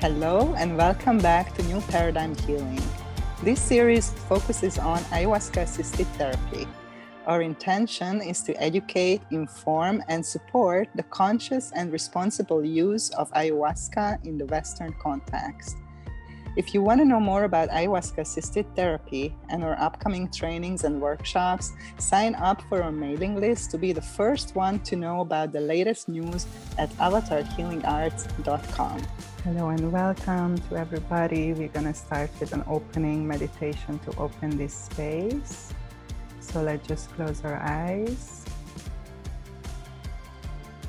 Hello, and welcome back to New Paradigm Healing. This series focuses on ayahuasca assisted therapy. Our intention is to educate, inform, and support the conscious and responsible use of ayahuasca in the Western context. If you want to know more about ayahuasca assisted therapy and our upcoming trainings and workshops, sign up for our mailing list to be the first one to know about the latest news at avatarhealingarts.com. Hello and welcome to everybody. We're going to start with an opening meditation to open this space. So let's just close our eyes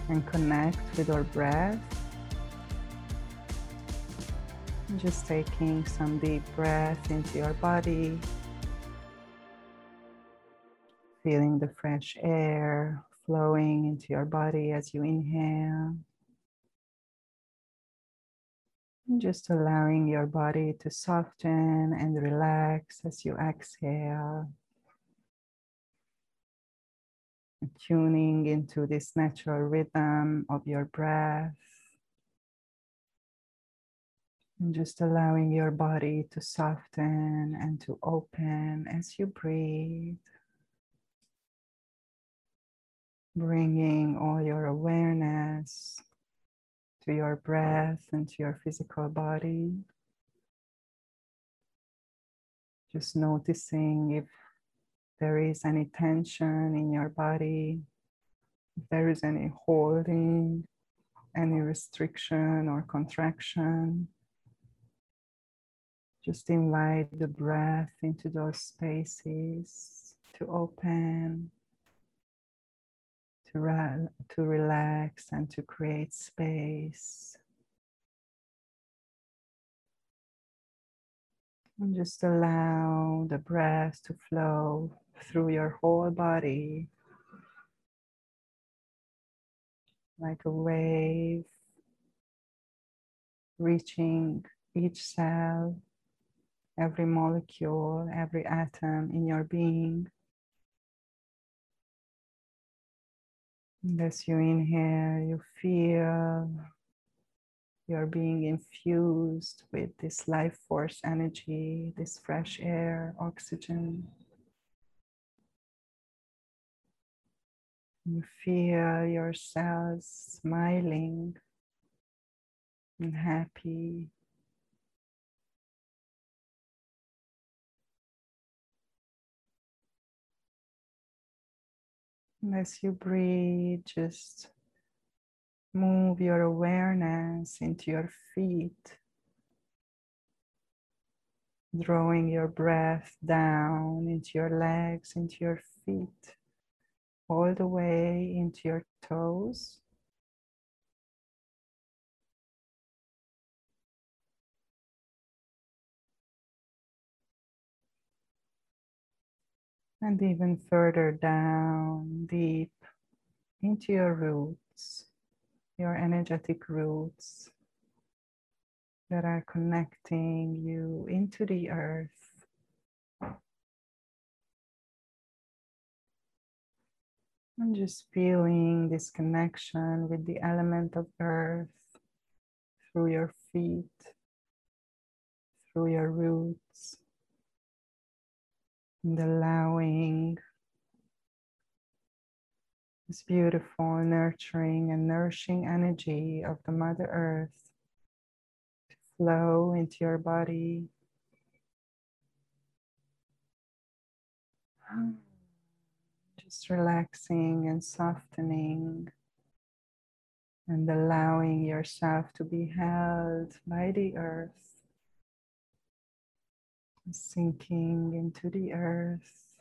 and connect with our breath. Just taking some deep breath into your body, feeling the fresh air flowing into your body as you inhale. Just allowing your body to soften and relax as you exhale. Tuning into this natural rhythm of your breath. And just allowing your body to soften and to open as you breathe. Bringing all your awareness to your breath and to your physical body. Just noticing if there is any tension in your body, if there is any holding, any restriction or contraction. Just invite the breath into those spaces to open, to, re- to relax, and to create space. And just allow the breath to flow through your whole body like a wave, reaching each cell every molecule, every atom in your being. As you inhale, you feel you're being infused with this life force energy, this fresh air, oxygen. You feel your cells smiling and happy. As you breathe, just move your awareness into your feet, drawing your breath down into your legs, into your feet, all the way into your toes. And even further down deep into your roots, your energetic roots that are connecting you into the earth. And just feeling this connection with the element of earth through your feet, through your roots and allowing this beautiful, nurturing, and nourishing energy of the Mother Earth to flow into your body. Just relaxing and softening and allowing yourself to be held by the earth sinking into the earth,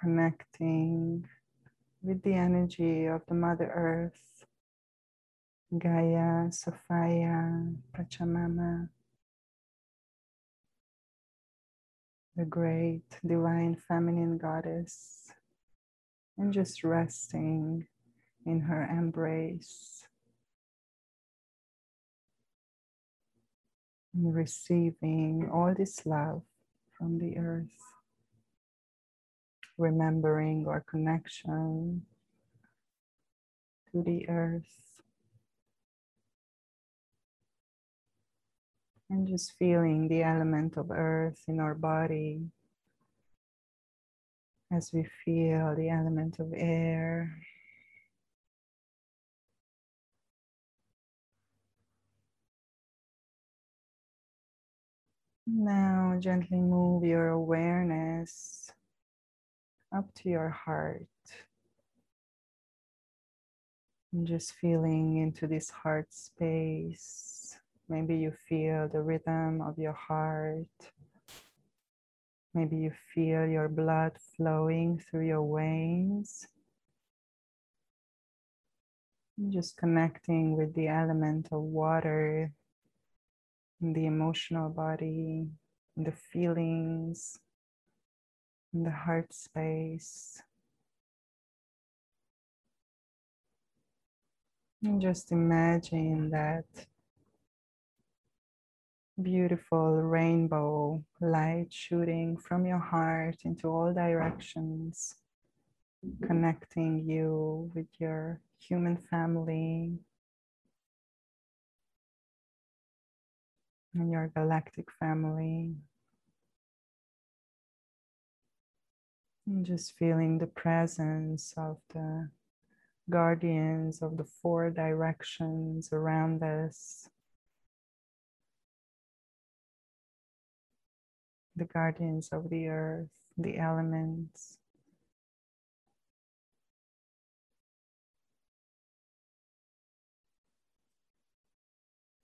connecting with the energy of the Mother Earth, Gaia, Sophia, Pachamama, the great divine feminine goddess, and just resting in her embrace. and receiving all this love from the earth, remembering our connection to the earth, and just feeling the element of earth in our body as we feel the element of air. Now, gently move your awareness up to your heart. And just feeling into this heart space. Maybe you feel the rhythm of your heart. Maybe you feel your blood flowing through your veins. Just connecting with the element of water the emotional body, the feelings, in the heart space. And just imagine that beautiful rainbow light shooting from your heart into all directions, connecting you with your human family and your galactic family. And just feeling the presence of the guardians of the four directions around us. The guardians of the earth, the elements.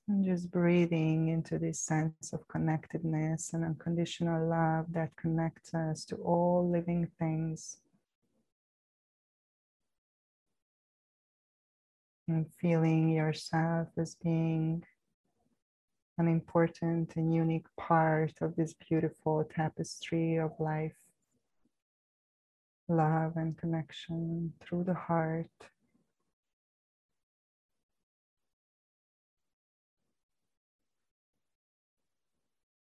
And just breathing into this sense of connectedness and unconditional love that connects us to all living things. And feeling yourself as being an important and unique part of this beautiful tapestry of life, love, and connection through the heart.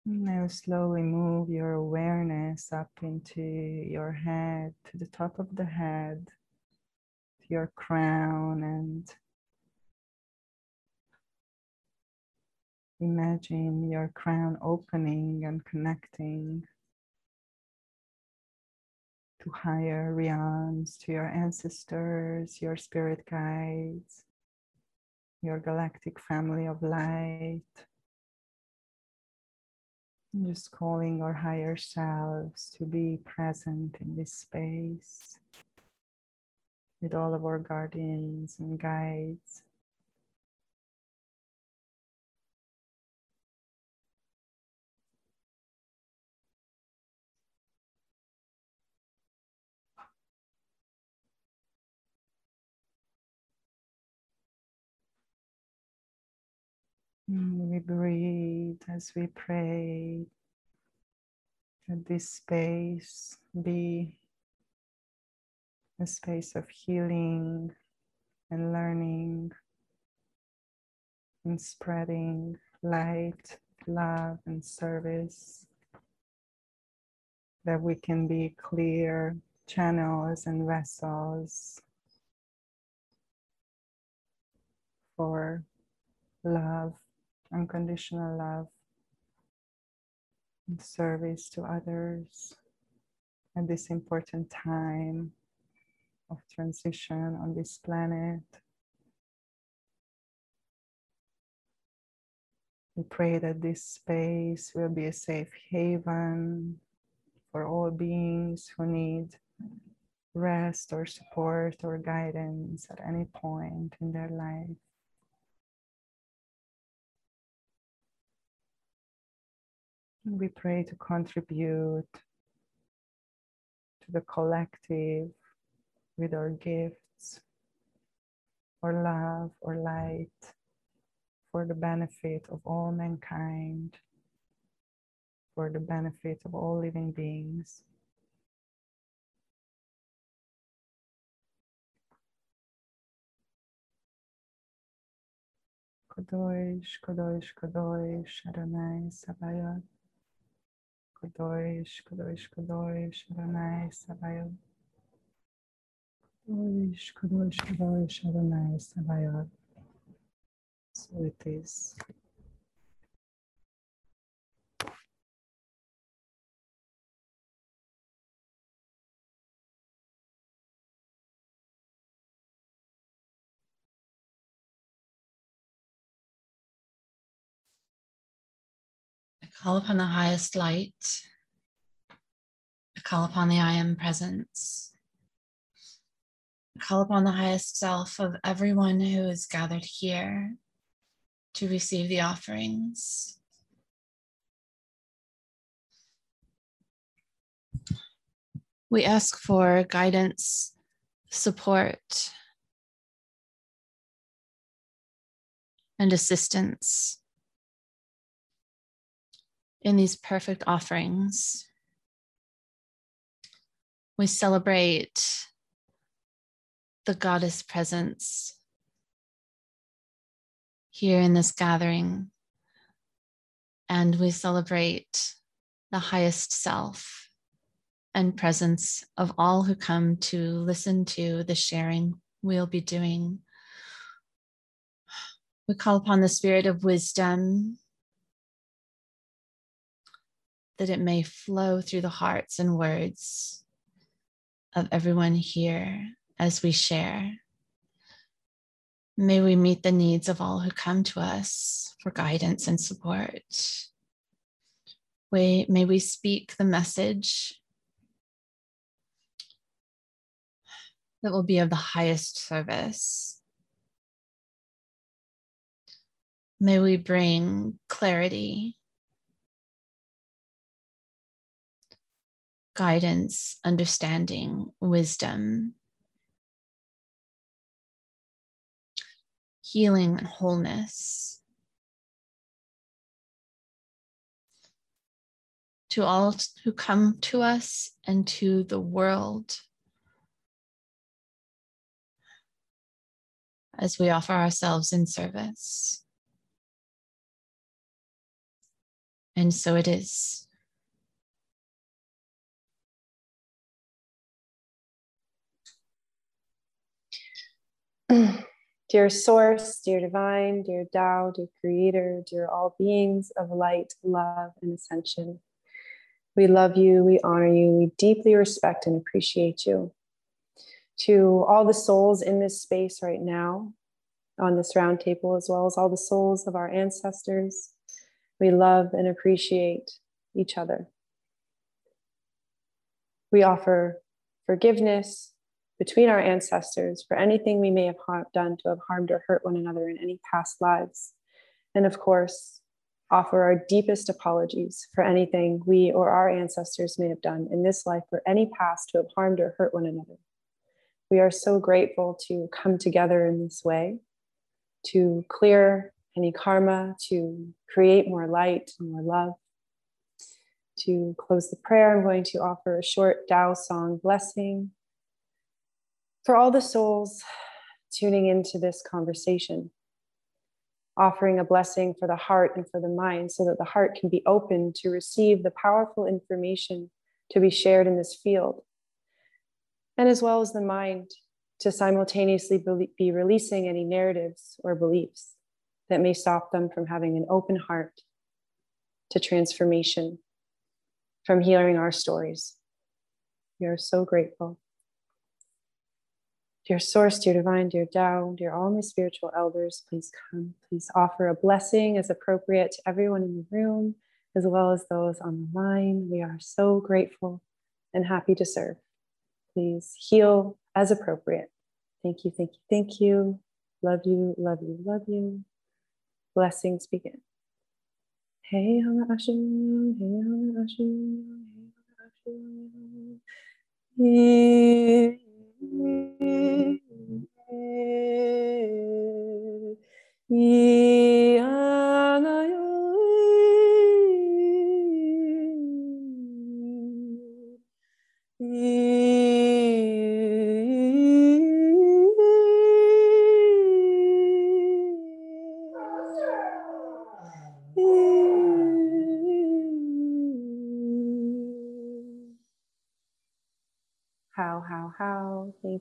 Now slowly move your awareness up into your head, to the top of the head, to your crown, and imagine your crown opening and connecting to higher realms, to your ancestors, your spirit guides, your galactic family of light just calling our higher selves to be present in this space with all of our guardians and guides. Mm, we breathe as we pray that this space be a space of healing and learning and spreading light, love, and service. That we can be clear channels and vessels for love unconditional love and service to others at this important time of transition on this planet. We pray that this space will be a safe haven for all beings who need rest or support or guidance at any point in their life. We pray to contribute to the collective with our gifts or love or light for the benefit of all mankind, for the benefit of all living beings. Kadosh, Kadosh, Kadosh, Adonai, Sabayot. Kadosh, Kadosh, Kadosh, Adonai, Sabayot. Kadosh, Kadosh, Kadosh, Adonai, Sabayot. So it is. Call upon the highest light. I call upon the I am presence. I call upon the highest self of everyone who is gathered here to receive the offerings. We ask for guidance, support, and assistance in these perfect offerings. We celebrate the goddess presence here in this gathering, and we celebrate the highest self and presence of all who come to listen to the sharing we'll be doing. We call upon the spirit of wisdom that it may flow through the hearts and words of everyone here as we share. May we meet the needs of all who come to us for guidance and support. We, may we speak the message that will be of the highest service. May we bring clarity guidance, understanding, wisdom, healing, and wholeness. To all who come to us and to the world as we offer ourselves in service. And so it is. dear Source, dear Divine, dear Tao, dear Creator, dear all beings of light, love, and ascension, we love you, we honor you, we deeply respect and appreciate you. To all the souls in this space right now, on this round table, as well as all the souls of our ancestors, we love and appreciate each other. We offer forgiveness, between our ancestors for anything we may have done to have harmed or hurt one another in any past lives. And of course, offer our deepest apologies for anything we or our ancestors may have done in this life or any past to have harmed or hurt one another. We are so grateful to come together in this way, to clear any karma, to create more light and more love. To close the prayer, I'm going to offer a short Tao song blessing for all the souls tuning into this conversation, offering a blessing for the heart and for the mind so that the heart can be open to receive the powerful information to be shared in this field, and as well as the mind to simultaneously be releasing any narratives or beliefs that may stop them from having an open heart to transformation, from hearing our stories. We are so grateful. Dear Source, dear Divine, dear Tao, dear all my spiritual elders, please come. Please offer a blessing as appropriate to everyone in the room, as well as those on the line. We are so grateful and happy to serve. Please heal as appropriate. Thank you, thank you, thank you. Love you, love you, love you. Blessings begin. Hey, Hama Ashim, hey, Hama Ashim, hey, Hama Ashim.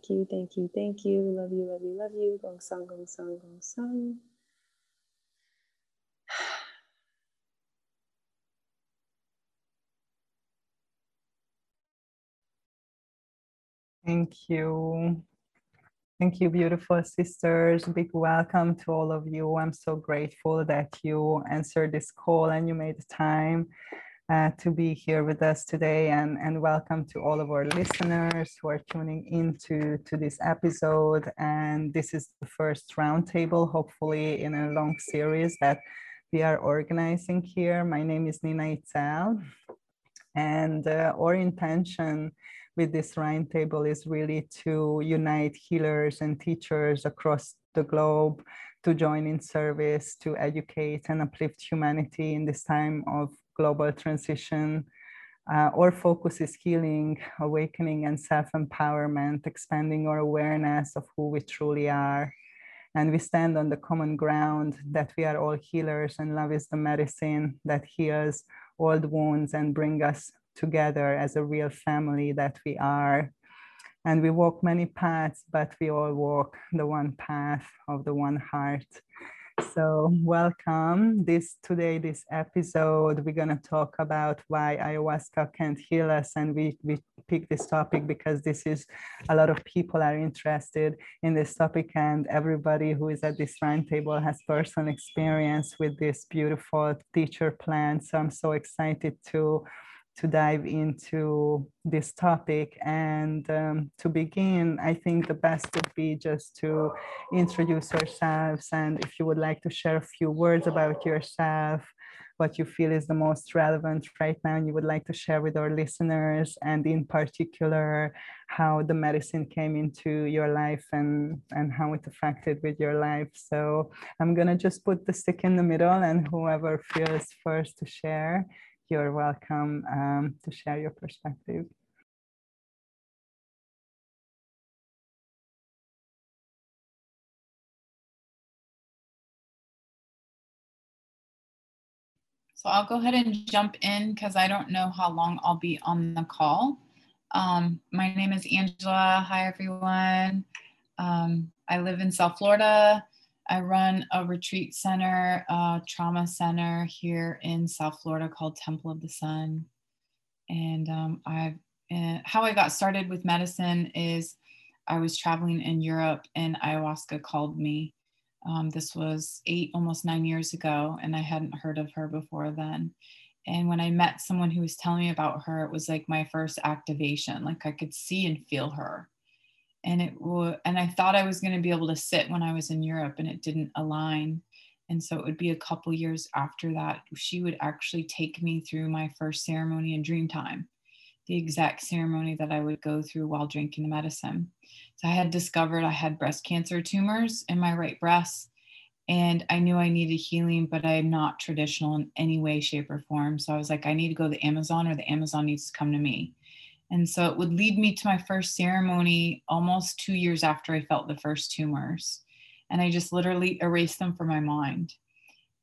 Thank you, thank you, thank you. Love you, love you, love you. Gong song, gong song, gong song. Thank you. Thank you, beautiful sisters. Big welcome to all of you. I'm so grateful that you answered this call and you made the time uh, to be here with us today. And, and welcome to all of our listeners who are tuning into to this episode. And this is the first roundtable, hopefully, in a long series that we are organizing here. My name is Nina Itzel. And uh, our intention with this roundtable is really to unite healers and teachers across the globe to join in service, to educate and uplift humanity in this time of global transition. Uh, our focus is healing, awakening, and self empowerment, expanding our awareness of who we truly are. And we stand on the common ground that we are all healers, and love is the medicine that heals old wounds and bring us together as a real family that we are. And we walk many paths, but we all walk the one path of the one heart. So welcome. This today, this episode, we're gonna talk about why ayahuasca can't heal us, and we we picked this topic because this is a lot of people are interested in this topic, and everybody who is at this roundtable has personal experience with this beautiful teacher plant. So I'm so excited to to dive into this topic. And um, to begin, I think the best would be just to introduce yourselves. And if you would like to share a few words about yourself, what you feel is the most relevant right now, and you would like to share with our listeners, and in particular, how the medicine came into your life and, and how it affected with your life. So I'm going to just put the stick in the middle, and whoever feels first to share you're welcome um, to share your perspective. So I'll go ahead and jump in because I don't know how long I'll be on the call. Um, my name is Angela. Hi, everyone. Um, I live in South Florida. I run a retreat center, a trauma center here in South Florida called Temple of the Sun. And um, I've, uh, how I got started with medicine is I was traveling in Europe and ayahuasca called me. Um, this was eight, almost nine years ago, and I hadn't heard of her before then. And when I met someone who was telling me about her, it was like my first activation. Like I could see and feel her and it would and i thought i was going to be able to sit when i was in europe and it didn't align. And so it would be a couple years after that she would actually take me through my first ceremony in dream time the exact ceremony that i would go through while drinking the medicine. So i had discovered i had breast cancer tumors in my right breast and i knew i needed healing but i am not traditional in any way shape or form. So i was like i need to go to the amazon or the amazon needs to come to me and so it would lead me to my first ceremony almost two years after I felt the first tumors. And I just literally erased them from my mind.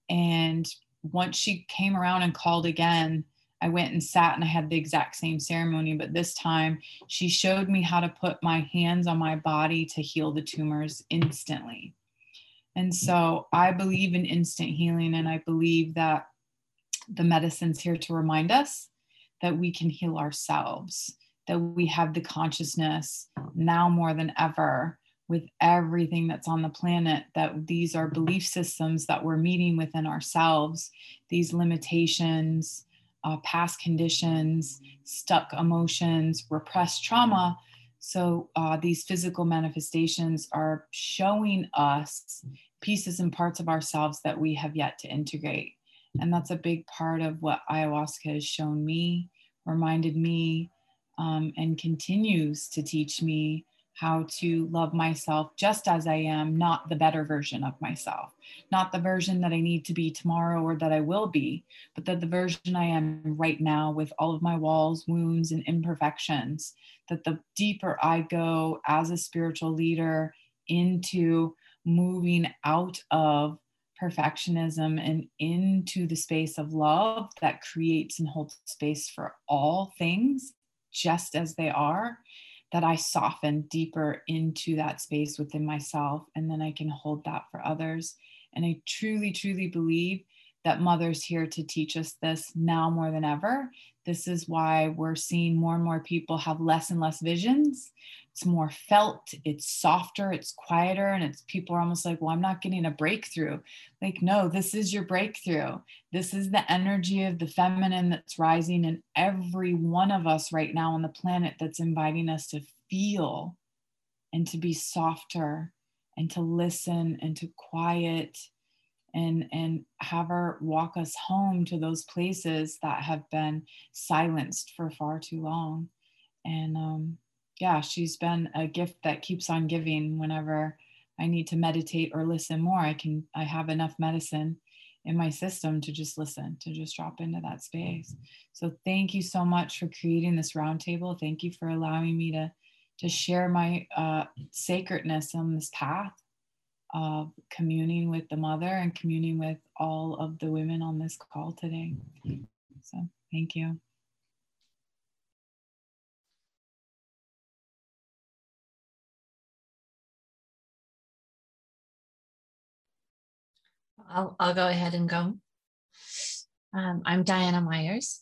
And once she came around and called again, I went and sat and I had the exact same ceremony, but this time she showed me how to put my hands on my body to heal the tumors instantly. And so I believe in instant healing, and I believe that the medicine's here to remind us that we can heal ourselves that we have the consciousness now more than ever with everything that's on the planet that these are belief systems that we're meeting within ourselves. These limitations uh, past conditions stuck emotions repressed trauma. So uh, these physical manifestations are showing us pieces and parts of ourselves that we have yet to integrate. And that's a big part of what ayahuasca has shown me reminded me um, and continues to teach me how to love myself just as I am, not the better version of myself, not the version that I need to be tomorrow or that I will be, but that the version I am right now with all of my walls, wounds, and imperfections. That the deeper I go as a spiritual leader into moving out of perfectionism and into the space of love that creates and holds space for all things just as they are, that I soften deeper into that space within myself. And then I can hold that for others. And I truly, truly believe that mother's here to teach us this now more than ever. This is why we're seeing more and more people have less and less visions. It's more felt, it's softer, it's quieter, and it's people are almost like, well, I'm not getting a breakthrough. Like, no, this is your breakthrough. This is the energy of the feminine that's rising in every one of us right now on the planet that's inviting us to feel and to be softer and to listen and to quiet and and have her walk us home to those places that have been silenced for far too long. And um yeah she's been a gift that keeps on giving whenever i need to meditate or listen more. I can i have enough medicine in my system to just listen to just drop into that space. So thank you so much for creating this roundtable. Thank you for allowing me to to share my uh, sacredness on this path of communing with the mother and communing with all of the women on this call today. So thank you. I'll, I'll go ahead and go. Um, I'm Diana Myers,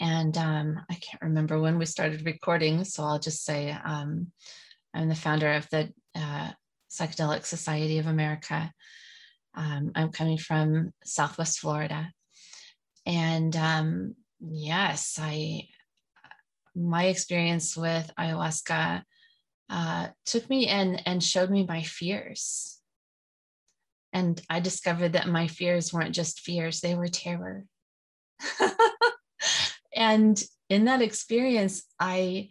and um, I can't remember when we started recording, so I'll just say um, I'm the founder of the uh, Psychedelic Society of America. Um, I'm coming from Southwest Florida. And um, yes, I my experience with ayahuasca uh, took me in and showed me my fears. And I discovered that my fears weren't just fears, they were terror. and in that experience, I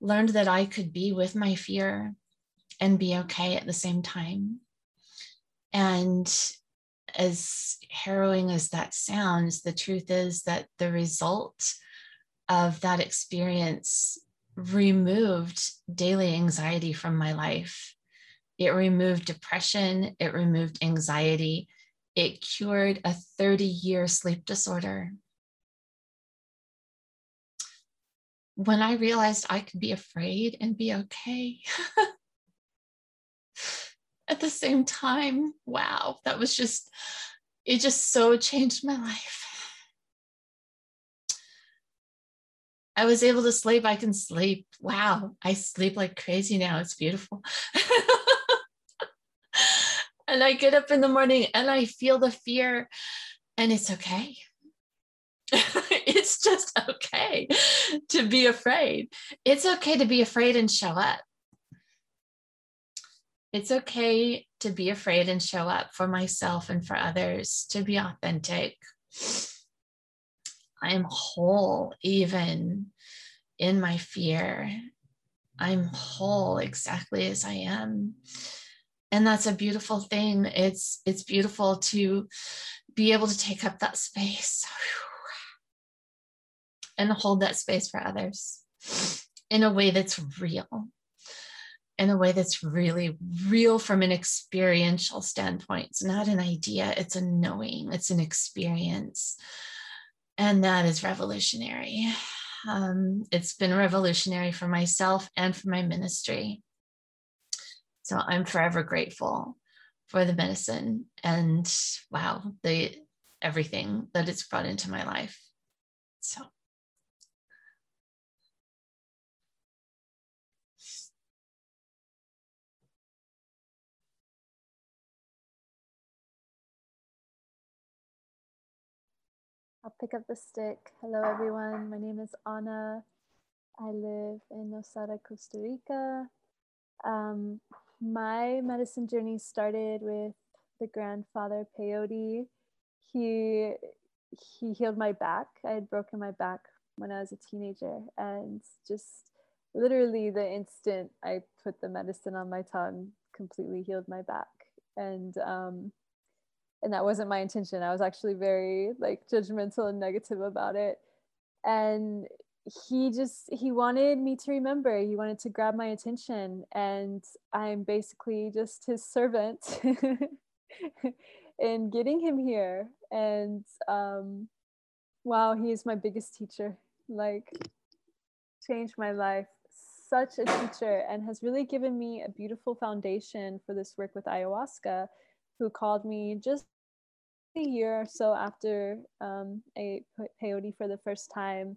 learned that I could be with my fear and be okay at the same time. And as harrowing as that sounds, the truth is that the result of that experience removed daily anxiety from my life. It removed depression, it removed anxiety, it cured a 30 year sleep disorder. When I realized I could be afraid and be okay, at the same time, wow, that was just, it just so changed my life. I was able to sleep. I can sleep. Wow, I sleep like crazy now. It's beautiful. and I get up in the morning and I feel the fear, and it's okay. it's just okay to be afraid. It's okay to be afraid and show up. It's okay to be afraid and show up for myself and for others, to be authentic. I am whole even in my fear. I'm whole exactly as I am. And that's a beautiful thing. It's it's beautiful to be able to take up that space and hold that space for others in a way that's real in a way that's really real from an experiential standpoint. It's not an idea, it's a knowing, it's an experience. And that is revolutionary. Um, it's been revolutionary for myself and for my ministry. So I'm forever grateful for the medicine and wow, the everything that it's brought into my life. So I'll pick up the stick. Hello, everyone. My name is Anna. I live in Nosara, Costa Rica. Um, my medicine journey started with the grandfather peyote. He he healed my back. I had broken my back when I was a teenager, and just literally the instant I put the medicine on my tongue, completely healed my back. And um, and that wasn't my intention. I was actually very like judgmental and negative about it. And he just he wanted me to remember. He wanted to grab my attention and i'm basically just his servant in getting him here. And um wow he is my biggest teacher. Like changed my life. Such a teacher and has really given me a beautiful foundation for this work with ayahuasca who called me just a year or so after um, peyote for the first time.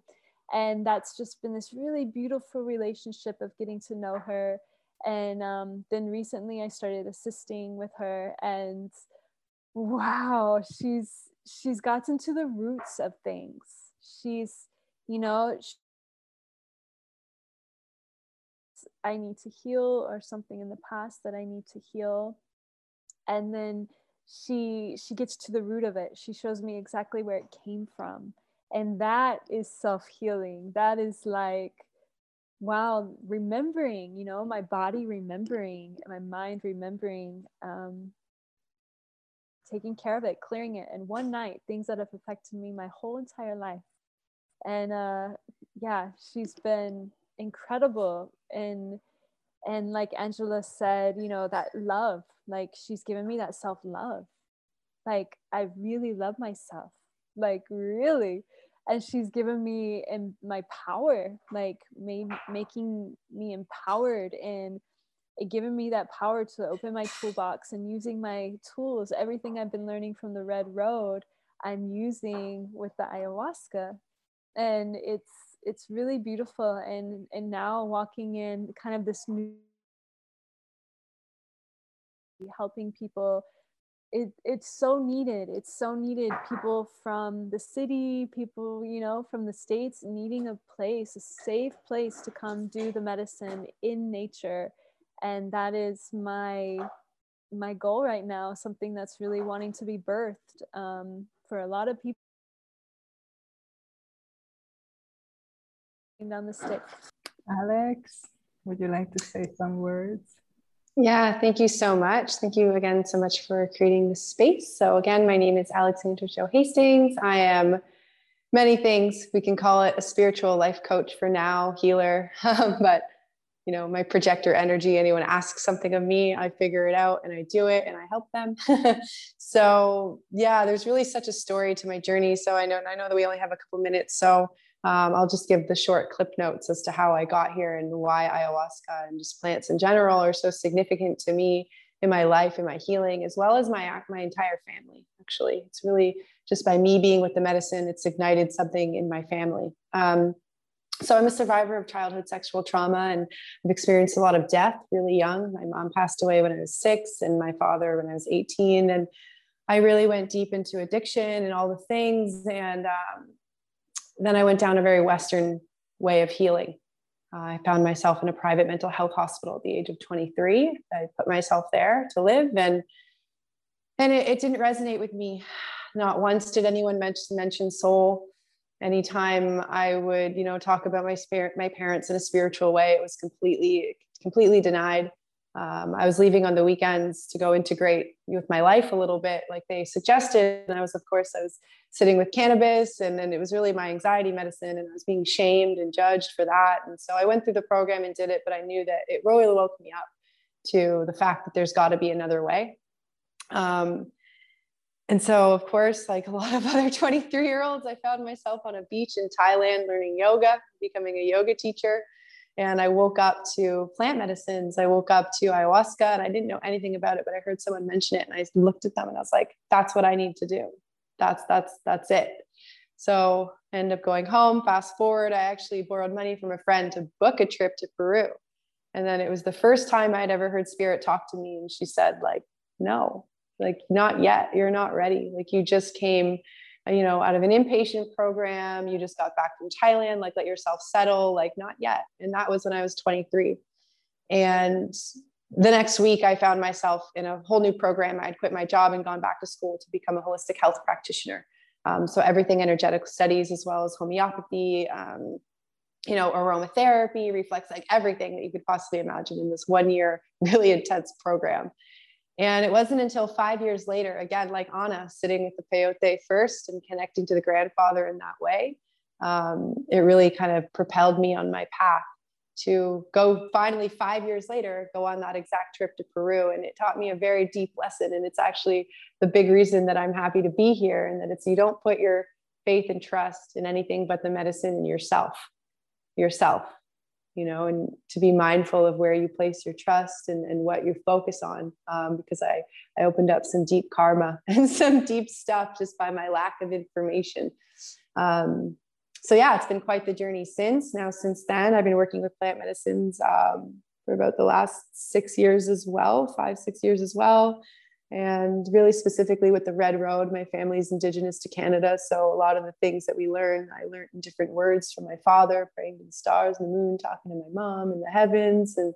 And that's just been this really beautiful relationship of getting to know her. And um, then recently I started assisting with her and wow, she's she's gotten to the roots of things. She's, you know, she, I need to heal or something in the past that I need to heal. And then she she gets to the root of it. She shows me exactly where it came from. And that is self-healing. That is like wow, remembering, you know, my body remembering, my mind remembering um taking care of it, clearing it. And one night, things that have affected me my whole entire life. And uh, yeah, she's been incredible. And and like Angela said, you know, that love, like she's given me that self love. Like I really love myself, like really. And she's given me and my power, like made, making me empowered and given me that power to open my toolbox and using my tools everything i've been learning from the red road i'm using with the ayahuasca and it's it's really beautiful and and now walking in kind of this new helping people it, it's so needed it's so needed. People from the city people you know from the states needing a place a safe place to come do the medicine in nature and that is my my goal right now something that's really wanting to be birthed um, for a lot of people down the stick alex would you like to say some words yeah, thank you so much. Thank you again so much for creating this space. So, again, my name is Alexandra Jo Hastings. I am many things. We can call it a spiritual life coach for now, healer, but you know my projector energy anyone asks something of me i figure it out and i do it and i help them so yeah there's really such a story to my journey so i know i know that we only have a couple minutes so um, i'll just give the short clip notes as to how i got here and why ayahuasca and just plants in general are so significant to me in my life and my healing as well as my my entire family actually it's really just by me being with the medicine it's ignited something in my family um, so I'm a survivor of childhood sexual trauma and I've experienced a lot of death really young. My mom passed away when I was six and my father when I was 18. And I really went deep into addiction and all the things. And um, then I went down a very Western way of healing. I found myself in a private mental health hospital at the age of 23. I put myself there to live and and it, it didn't resonate with me. Not once did anyone mention, mention soul anytime I would, you know, talk about my spirit, my parents in a spiritual way, it was completely, completely denied. Um, I was leaving on the weekends to go integrate with my life a little bit, like they suggested. And I was, of course, I was sitting with cannabis, and then it was really my anxiety medicine, and I was being shamed and judged for that. And so I went through the program and did it, but I knew that it really woke me up to the fact that there's got to be another way. Um, and so, of course, like a lot of other 23 year olds, I found myself on a beach in Thailand learning yoga, becoming a yoga teacher. And I woke up to plant medicines. I woke up to ayahuasca and I didn't know anything about it, but I heard someone mention it and I looked at them and I was like, that's what I need to do. That's, that's, that's it. So I ended up going home. Fast forward, I actually borrowed money from a friend to book a trip to Peru. And then it was the first time I'd ever heard spirit talk to me. And she said, like, no, like not yet you're not ready like you just came you know out of an inpatient program you just got back from thailand like let yourself settle like not yet. And that was when i was 23 and the next week i found myself in a whole new program. I'd quit my job and gone back to school to become a holistic health practitioner. Um, so everything energetic studies as well as homeopathy um, you know aromatherapy reflex like everything that you could possibly imagine in this one year really intense program and it wasn't until five years later, again, like Anna, sitting with the peyote first and connecting to the grandfather in that way, um, it really kind of propelled me on my path to go finally five years later, go on that exact trip to Peru. And it taught me a very deep lesson. And it's actually the big reason that I'm happy to be here and that it's you don't put your faith and trust in anything but the medicine in yourself, yourself. You know, and to be mindful of where you place your trust and, and what you focus on. Um, because I, I opened up some deep karma and some deep stuff just by my lack of information. Um, so yeah, it's been quite the journey since. Now, since then, I've been working with plant medicines um, for about the last six years as well, five, six years as well and really specifically with the red road my family is indigenous to canada. So a lot of the things that we learn i learned in different words from my father praying to the stars and the moon talking to my mom and the heavens and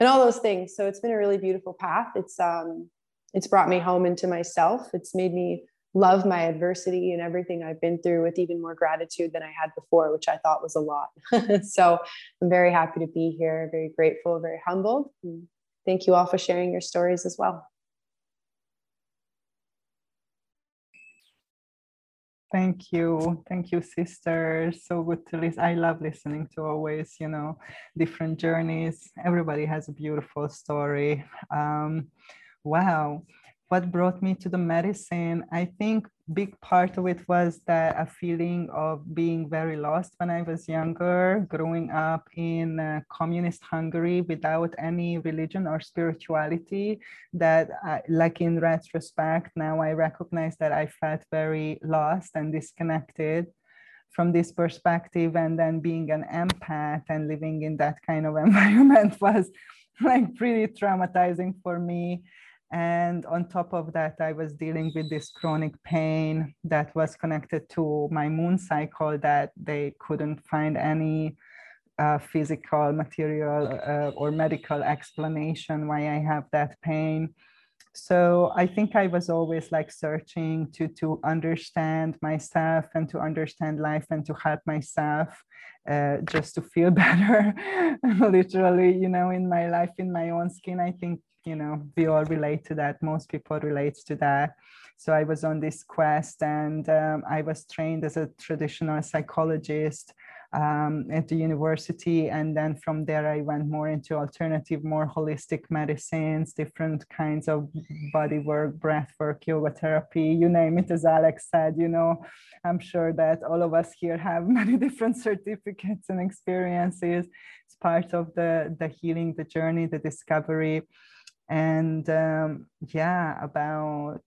and all those things. So it's been a really beautiful path. It's um it's brought me home into myself. It's made me love my adversity and everything i've been through with even more gratitude than i had before which i thought was a lot. So i'm very happy to be here very grateful very humbled. Thank you all for sharing your stories as well Thank you. Thank you, sister. So good to listen. I love listening to always, you know, different journeys. Everybody has a beautiful story. Um, wow what brought me to the medicine i think big part of it was that a feeling of being very lost when i was younger growing up in uh, communist hungary without any religion or spirituality that I, like in retrospect now i recognize that i felt very lost and disconnected from this perspective. And then being an empath and living in that kind of environment was like pretty traumatizing for me and on top of that, I was dealing with this chronic pain that was connected to my moon cycle that they couldn't find any uh, physical, material, uh, or medical explanation why I have that pain. So I think I was always like searching to to understand myself and to understand life and to help myself uh, just to feel better, literally, you know, in my life, in my own skin. I think you know we all relate to that. Most people relate to that. So i was on this quest and um, i was trained as a traditional psychologist um, at the university. And then from there i went more into alternative more holistic medicines different kinds of body work breath work yoga therapy you name it as alex said you know. I'm sure that all of us here have many different certificates and experiences. It's part of the the healing the journey the discovery and um, yeah about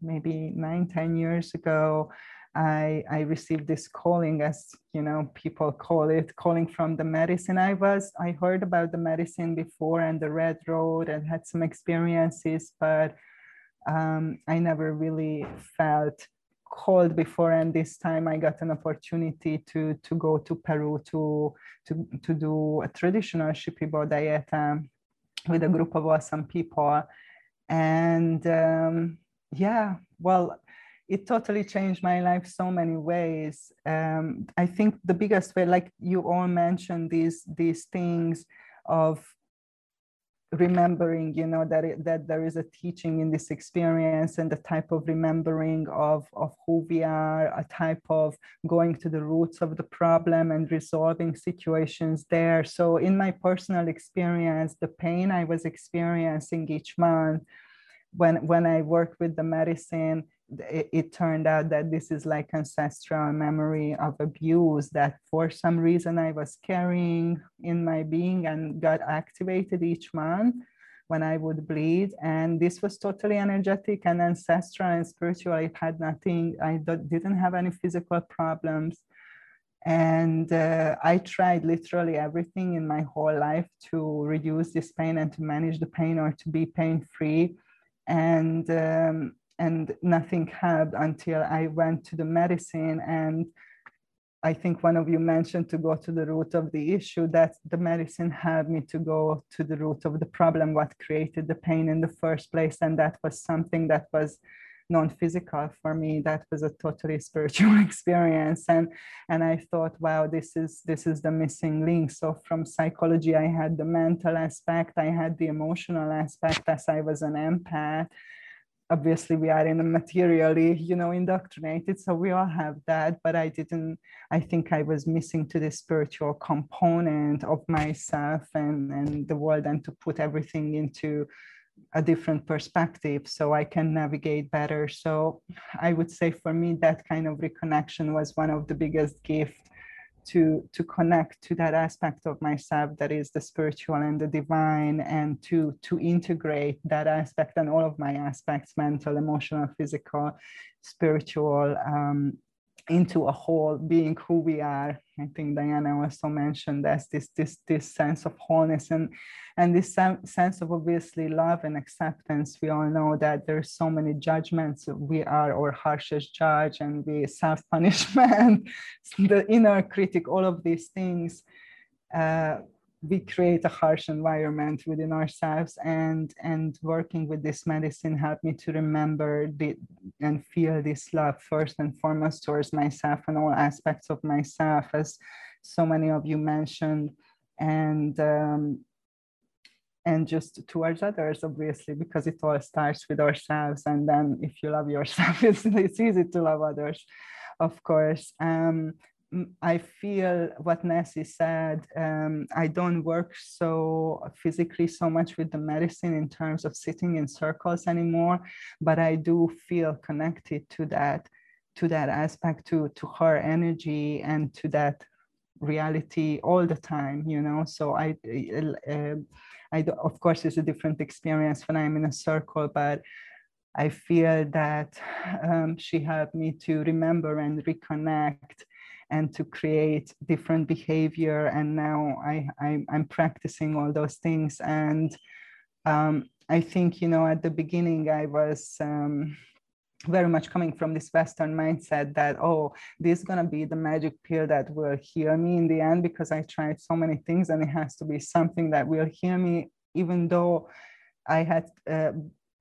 maybe nine ten years ago I, I received this calling as you know people call it calling from the medicine. I was i heard about the medicine before and the red road and had some experiences but um, i never really felt called before. And this time i got an opportunity to to go to peru to to, to do a traditional shipibo diet um, with a group of awesome people. And um, yeah, well, it totally changed my life so many ways. Um, I think the biggest way, like you all mentioned, these these things of remembering you know that it, that there is a teaching in this experience and the type of remembering of of who we are a type of going to the roots of the problem and resolving situations there. So in my personal experience the pain i was experiencing each month when when i worked with the medicine it, it, turned out that this is like ancestral memory of abuse that for some reason I was carrying in my being and got activated each month when I would bleed. And this was totally energetic and ancestral and spiritual. I had nothing, I didn't have any physical problems. And uh, I tried literally everything in my whole life to reduce this pain and to manage the pain or to be pain free. And um, and nothing helped until I went to the medicine and I think one of you mentioned to go to the root of the issue that the medicine helped me to go to the root of the problem, what created the pain in the first place. And that was something that was non-physical for me. That was a totally spiritual experience. And, and I thought, wow, this is this is the missing link. So from psychology, I had the mental aspect, I had the emotional aspect as I was an empath obviously we are in a materially you know indoctrinated so we all have that but i didn't i think i was missing to the spiritual component of myself and and the world and to put everything into a different perspective so i can navigate better. So i would say for me that kind of reconnection was one of the biggest gifts to to connect to that aspect of myself that is the spiritual and the divine and to to integrate that aspect and all of my aspects mental emotional physical spiritual um, into a whole being who we are. I think diana also mentioned this this this this sense of wholeness and and this sense of obviously love and acceptance. We all know that there's so many judgments. We are our harshest judge and we self-punishment the inner critic all of these things. Uh, we create a harsh environment within ourselves and and working with this medicine helped me to remember the, and feel this love first and foremost towards myself and all aspects of myself as so many of you mentioned and um, and just towards others obviously because it all starts with ourselves and then if you love yourself it's, it's easy to love others of course. Um, I feel what Nancy said, um, I don't work so physically so much with the medicine in terms of sitting in circles anymore, but I do feel connected to that, to that aspect, to, to her energy and to that reality all the time, you know? So I, uh, I of course, it's a different experience when I'm in a circle, but I feel that um, she helped me to remember and reconnect and to create different behavior. And now I, I, am practicing all those things. And um, I think, you know, at the beginning, I was. Um, very much coming from this Western mindset that, oh, this is going to be the magic pill that will heal me in the end because I tried so many things and it has to be something that will heal me, even though I had uh,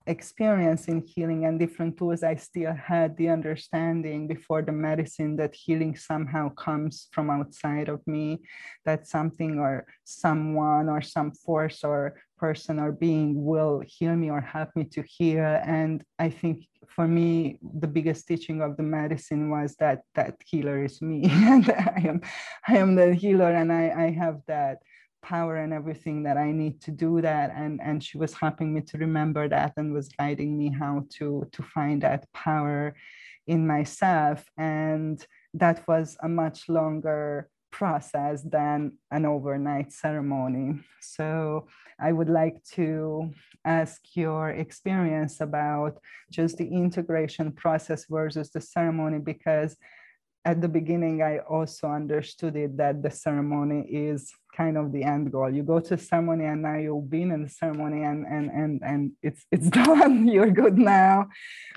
experience in healing and different tools, I still had the understanding before the medicine that healing somehow comes from outside of me, that something or someone or some force or person or being will heal me or help me to heal. And I think for me, the biggest teaching of the medicine was that that healer is me. and I am I am the healer and I, I have that power and everything that I need to do that. And, and she was helping me to remember that and was guiding me how to, to find that power in myself. And that was a much longer process than an overnight ceremony. So I would like to ask your experience about just the integration process versus the ceremony because at the beginning, I also understood it that the ceremony is kind of the end goal. You go to ceremony and now you've been in the ceremony and and and and it's it's done. You're good now.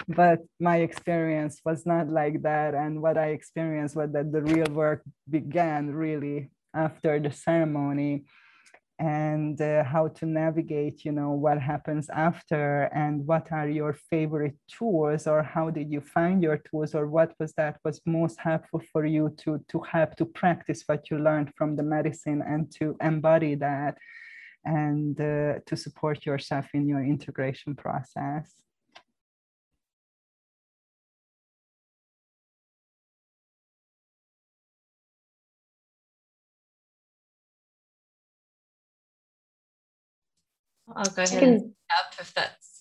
But my experience was not like that. And what I experienced was that the real work began really after the ceremony and uh, how to navigate you know what happens after and what are your favorite tools or how did you find your tools or what was that was most helpful for you to to help to practice what you learned from the medicine and to embody that and uh, to support yourself in your integration process I'll go ahead and up if that's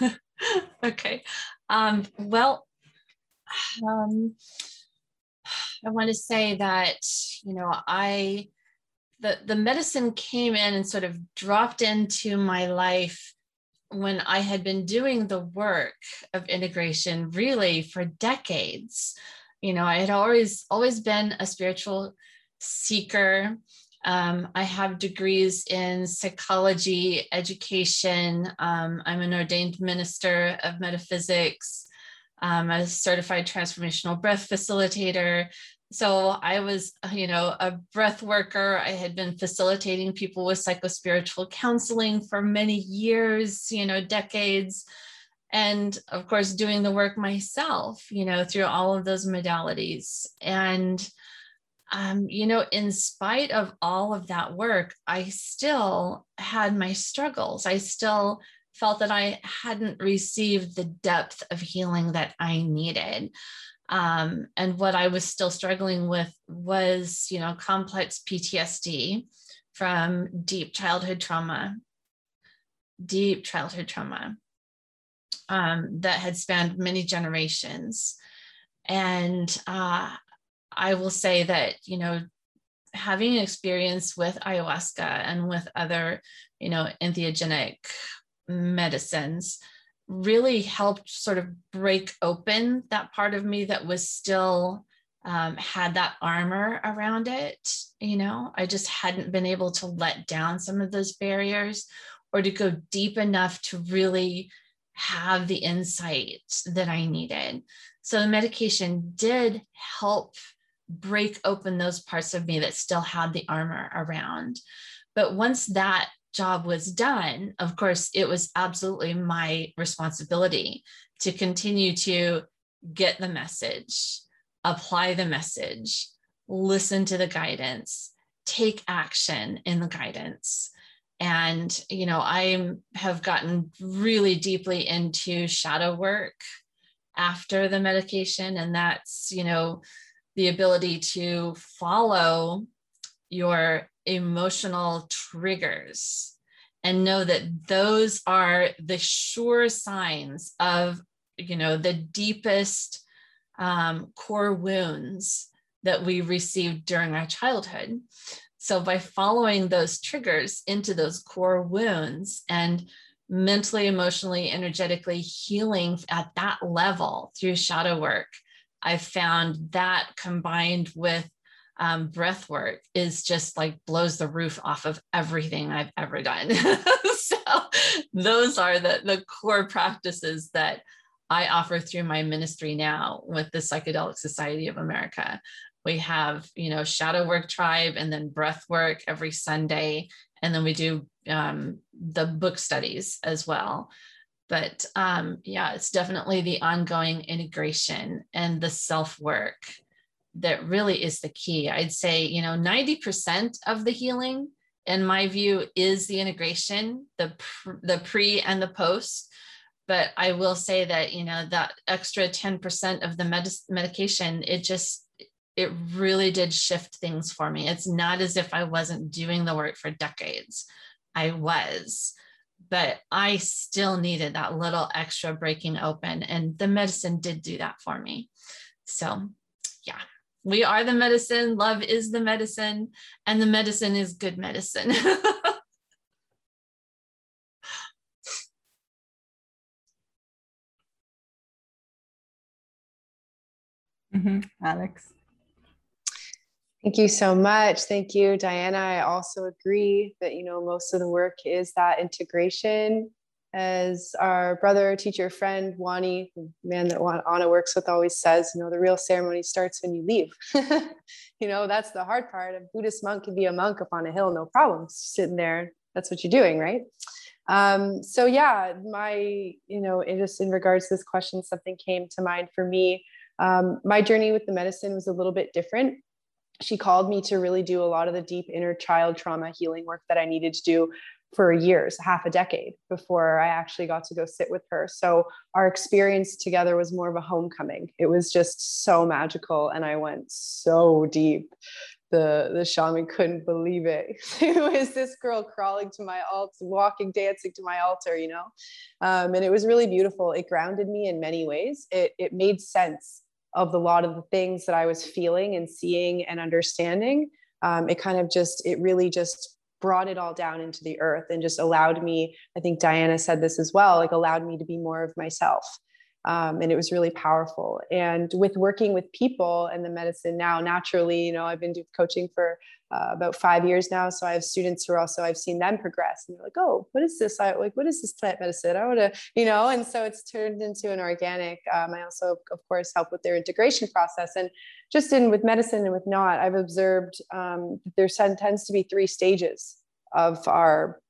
okay. Um, well, um, I want to say that you know I the the medicine came in and sort of dropped into my life when I had been doing the work of integration really for decades. You know, I had always always been a spiritual seeker um, I have degrees in psychology, education. Um, I'm an ordained minister of metaphysics. I'm a certified transformational breath facilitator. So I was, you know, a breath worker. I had been facilitating people with psychospiritual counseling for many years, you know, decades. And of course, doing the work myself, you know, through all of those modalities. And um, you know, in spite of all of that work, I still had my struggles. I still felt that I hadn't received the depth of healing that I needed. Um, and what I was still struggling with was, you know, complex PTSD from deep childhood trauma, deep childhood trauma um, that had spanned many generations. And uh, I will say that, you know, having experience with ayahuasca and with other, you know, entheogenic medicines really helped sort of break open that part of me that was still um, had that armor around it. You know, I just hadn't been able to let down some of those barriers or to go deep enough to really have the insight that I needed. So the medication did help break open those parts of me that still had the armor around. But once that job was done, of course, it was absolutely my responsibility to continue to get the message, apply the message, listen to the guidance, take action in the guidance. And, you know, I have gotten really deeply into shadow work after the medication. And that's, you know, the ability to follow your emotional triggers and know that those are the sure signs of you know the deepest um, core wounds that we received during our childhood. So by following those triggers into those core wounds and mentally emotionally energetically healing at that level through shadow work i've found that combined with um, breath work is just like blows the roof off of everything I've ever done. so those are the, the core practices that I offer through my ministry now with the Psychedelic Society of America. We have, you know, shadow work tribe and then breath work every Sunday. And then we do um, the book studies as well. But um, yeah, it's definitely the ongoing integration and the self work that really is the key. I'd say, you know, 90% of the healing, in my view, is the integration, the, pr- the pre and the post. But I will say that, you know, that extra 10% of the med- medication, it just, it really did shift things for me. It's not as if I wasn't doing the work for decades. I was, but I still needed that little extra breaking open. And the medicine did do that for me. So, yeah we are the medicine, love is the medicine, and the medicine is good medicine. mm-hmm. Alex. Thank you so much. Thank you, Diana. I also agree that you know most of the work is that integration as our brother, teacher, friend, Wani, man that Anna works with, always says, you know, the real ceremony starts when you leave. you know, that's the hard part. A Buddhist monk can be a monk up on a hill, no problem, sitting there. That's what you're doing, right? Um, so yeah, my, you know, just in regards to this question, something came to mind for me. Um, my journey with the medicine was a little bit different. She called me to really do a lot of the deep inner child trauma healing work that I needed to do for years, half a decade before I actually got to go sit with her. So our experience together was more of a homecoming. It was just so magical and I went so deep. The the shaman couldn't believe it. Who is this girl crawling to my altar, walking, dancing to my altar, you know? Um, and it was really beautiful. It grounded me in many ways. It it made sense of a lot of the things that I was feeling and seeing and understanding. Um, it kind of just, it really just brought it all down into the earth and just allowed me i think diana said this as well like allowed me to be more of myself um, and it was really powerful and with working with people and the medicine now naturally you know i've been doing coaching for uh, about five years now. So i have students who are also i've seen them progress and they're like oh what is this? I like what is this plant medicine? I want to you know? And so it's turned into an organic um, i also of course help with their integration process. And just in with medicine and with not, I've observed um, there tends to be three stages of our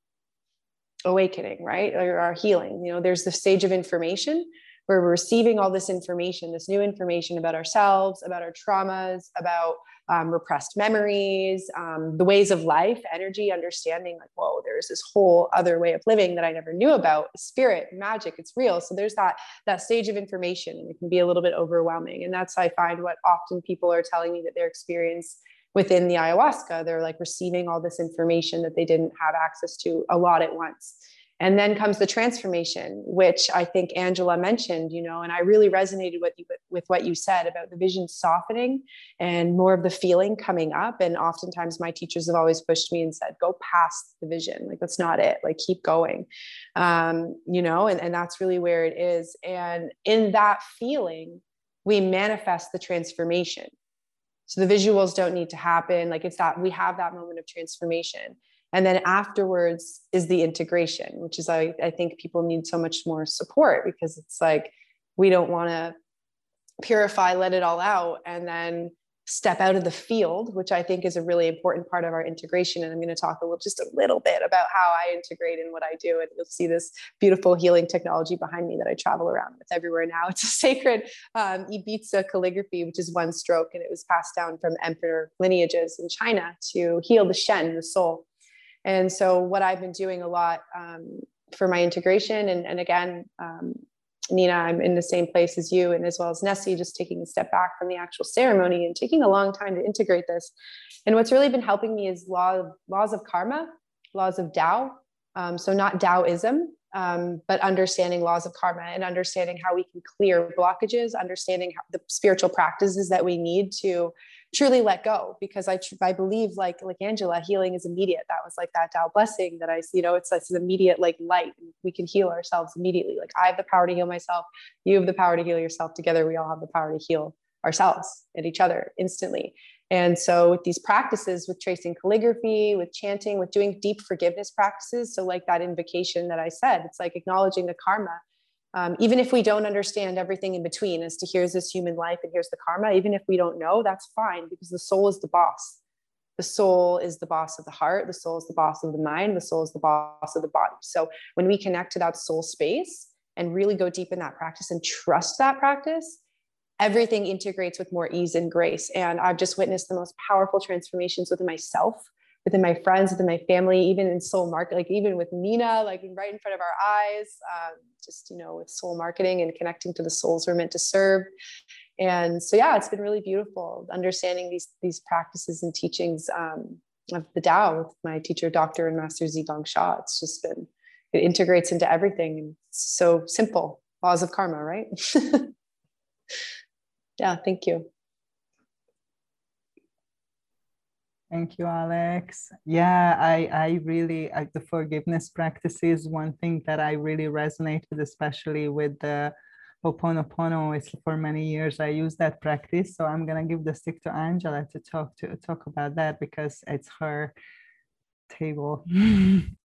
awakening, right? Or our healing. You know, there's the stage of information where we're receiving all this information, this new information about ourselves, about our traumas, about um, repressed memories, um, the ways of life, energy, understanding like, whoa, there's this whole other way of living that I never knew about. Spirit, magic, it's real. So there's that that stage of information, and it can be a little bit overwhelming. And that's I find what often people are telling me that their experience within the ayahuasca, they're like receiving all this information that they didn't have access to a lot at once. And then comes the transformation which i think angela mentioned you know and i really resonated with you with what you said about the vision softening and more of the feeling coming up. And oftentimes my teachers have always pushed me and said go past the vision. Like that's not it. Like keep going. Um, you know and, and that's really where it is. And in that feeling we manifest the transformation. So the visuals don't need to happen. Like it's that we have that moment of transformation and then afterwards is the integration which is I, I think people need so much more support because it's like we don't want to purify let it all out and then step out of the field which i think is a really important part of our integration. And i'm going to talk a little just a little bit about how i integrate in what i do. And you'll see this beautiful healing technology behind me that i travel around with everywhere now. It's a sacred um, Yi Bi Zi calligraphy which is one stroke and it was passed down from emperor lineages in china to heal the shen the soul and so, what I've been doing a lot um, for my integration, and, and again, um, Nina, I'm in the same place as you, and as well as Nessie, just taking a step back from the actual ceremony and taking a long time to integrate this. And what's really been helping me is law laws of karma, laws of Tao. Um, so not Taoism, um, but understanding laws of karma and understanding how we can clear blockages, understanding the spiritual practices that we need to truly let go. Because I, I believe, like like Angela, healing is immediate. That was like that Tao blessing that I, you know, it's this immediate like light. We can heal ourselves immediately. Like I have the power to heal myself. You have the power to heal yourself. Together, we all have the power to heal ourselves and each other instantly. And so, with these practices, with tracing calligraphy, with chanting, with doing deep forgiveness practices, so like that invocation that I said, it's like acknowledging the karma. Um, even if we don't understand everything in between, as to here's this human life and here's the karma, even if we don't know, that's fine because the soul is the boss. The soul is the boss of the heart, the soul is the boss of the mind, the soul is the boss of the body. So, when we connect to that soul space and really go deep in that practice and trust that practice, everything integrates with more ease and grace. And I've just witnessed the most powerful transformations within myself, within my friends, within my family, even in soul market, like even with Nina, like right in front of our eyes, um, just, you know, with soul marketing and connecting to the souls we're meant to serve. And so, yeah, it's been really beautiful understanding these, these practices and teachings um, of the Tao with my teacher, Dr. and Master Zhi Gang Sha. It's just been, it integrates into everything. And so simple. Laws of karma, right? yeah, thank you. Thank you, Alex. Yeah, I, I really, I, the forgiveness practice is one thing that I really resonate with, especially with the Ho'oponopono. It's for many years I use that practice. So I'm gonna give the stick to Angela to talk to talk about that because it's her table.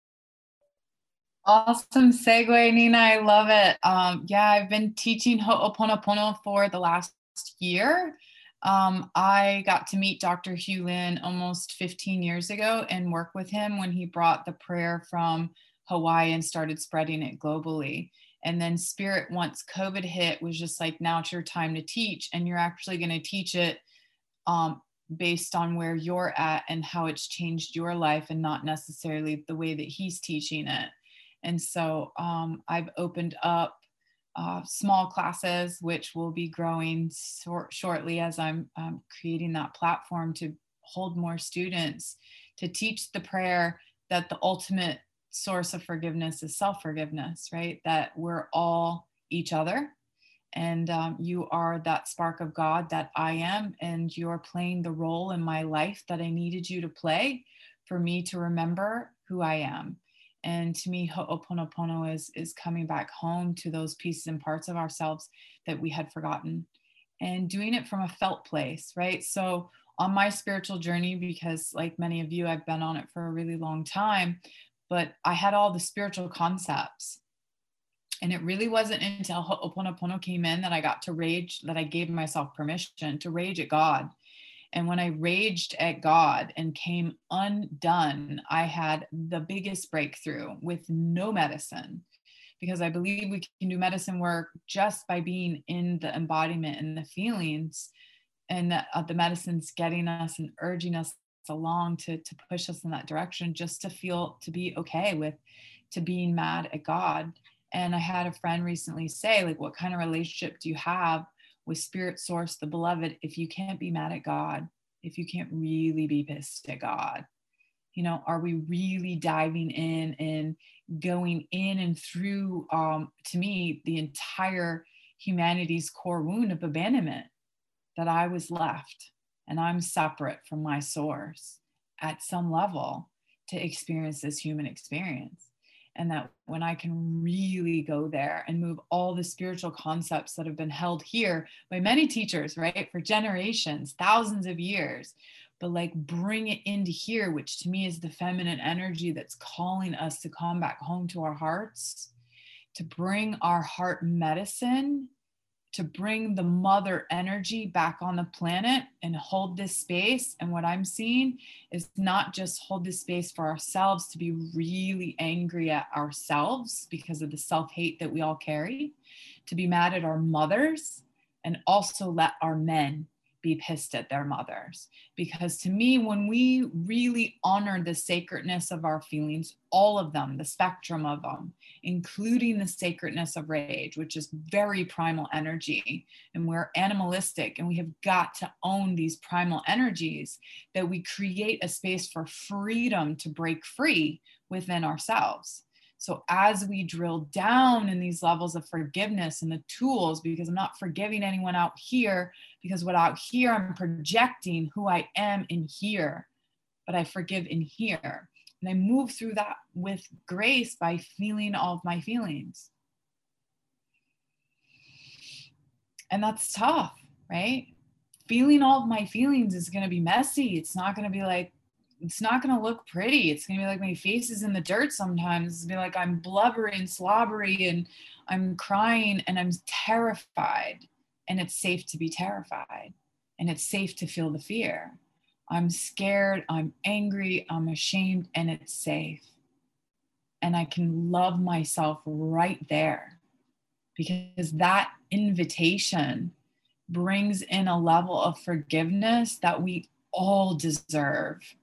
awesome segue, Nina. I love it. Um, yeah, I've been teaching Ho'oponopono for the last year. Um, I got to meet Dr. Hew Len almost 15 years ago and work with him when he brought the prayer from Hawaii and started spreading it globally. And then Spirit, once COVID hit, was just like, now it's your time to teach. And you're actually going to teach it um, based on where you're at and how it's changed your life and not necessarily the way that he's teaching it. And so um, I've opened up uh, small classes, which will be growing short, shortly as I'm um, creating that platform to hold more students to teach the prayer that the ultimate source of forgiveness is self forgiveness, right? That we're all each other. And um, you are that spark of God that I am, and you're playing the role in my life that I needed you to play for me to remember who I am and to me, Ho'oponopono is, is coming back home to those pieces and parts of ourselves that we had forgotten and doing it from a felt place, right? So, on my spiritual journey, because like many of you, I've been on it for a really long time, but I had all the spiritual concepts. And it really wasn't until Ho'oponopono came in that I got to rage, that I gave myself permission to rage at God and when I raged at God and came undone, I had the biggest breakthrough with no medicine because I believe we can do medicine work just by being in the embodiment and the feelings, and that uh, the medicine's getting us and urging us along to, to push us in that direction just to feel to be okay with to being mad at God. And I had a friend recently say, like, what kind of relationship do you have with spirit source, the beloved, if you can't be mad at God, if you can't really be pissed at God, you know are we really diving in and going in and through um, to me the entire humanity's core wound of abandonment that i was left and i'm separate from my source at some level to experience this human experience and that when I can really go there and move all the spiritual concepts that have been held here by many teachers, right, for generations, thousands of years, but like bring it into here, which to me is the feminine energy that's calling us to come back home to our hearts, to bring our heart medicine to bring the mother energy back on the planet and hold this space. And what I'm seeing is not just hold this space for ourselves to be really angry at ourselves because of the self hate that we all carry, to be mad at our mothers, and also let our men be pissed at their mothers. Because to me, when we really honor the sacredness of our feelings, all of them, the spectrum of them, including the sacredness of rage, which is very primal energy, and we're animalistic and we have got to own these primal energies, that we create a space for freedom to break free within ourselves. So as we drill down in these levels of forgiveness and the tools, because I'm not forgiving anyone out here, because what out here I'm projecting who I am in here, but I forgive in here. And I move through that with grace by feeling all of my feelings. And that's tough, right? Feeling all of my feelings is going to be messy. It's not going to be like, it's not going to look pretty. It's going to be like my face is in the dirt sometimes. It's going to be like I'm blubbery and slobbery and I'm crying and I'm terrified. And it's safe to be terrified and it's safe to feel the fear. I'm scared, I'm angry, I'm ashamed, and it's safe. And I can love myself right there because that invitation brings in a level of forgiveness that we all deserve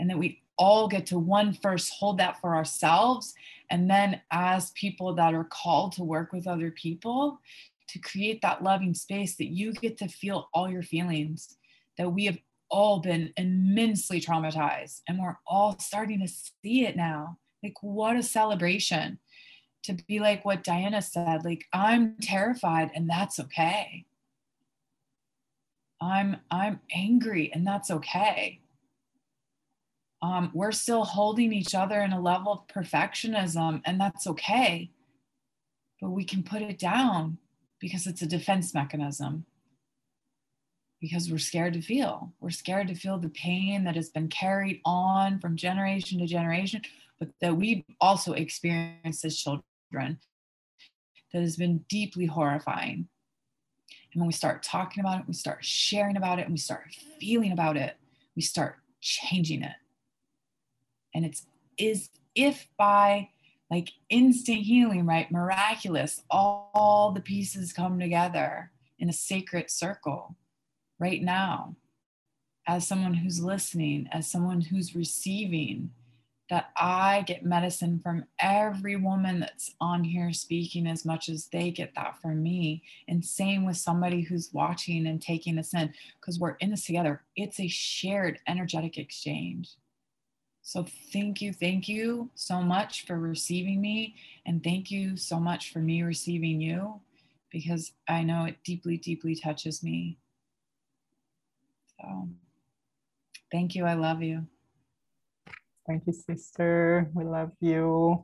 and that we all get to one first hold that for ourselves. And then as people that are called to work with other people to create that loving space that you get to feel all your feelings that we have all been immensely traumatized and we're all starting to see it now. Like what a celebration to be like what diana said like i'm terrified and that's okay. I'm i'm angry and that's okay um, we're still holding each other in a level of perfectionism, and that's okay. But we can put it down because it's a defense mechanism. Because we're scared to feel. We're scared to feel the pain that has been carried on from generation to generation, but that we also experienced as children that has been deeply horrifying. And when we start talking about it, we start sharing about it, and we start feeling about it, we start changing it and it's is if by like instant healing right miraculous all, all the pieces come together in a sacred circle right now as someone who's listening as someone who's receiving that I get medicine from every woman that's on here speaking as much as they get that from me. And same with somebody who's watching and taking this in, because we're in this together. It's a shared energetic exchange. So thank you, thank you so much for receiving me. And thank you so much for me receiving you because I know it deeply, deeply touches me. So thank you. I love you. Thank you, sister. We love you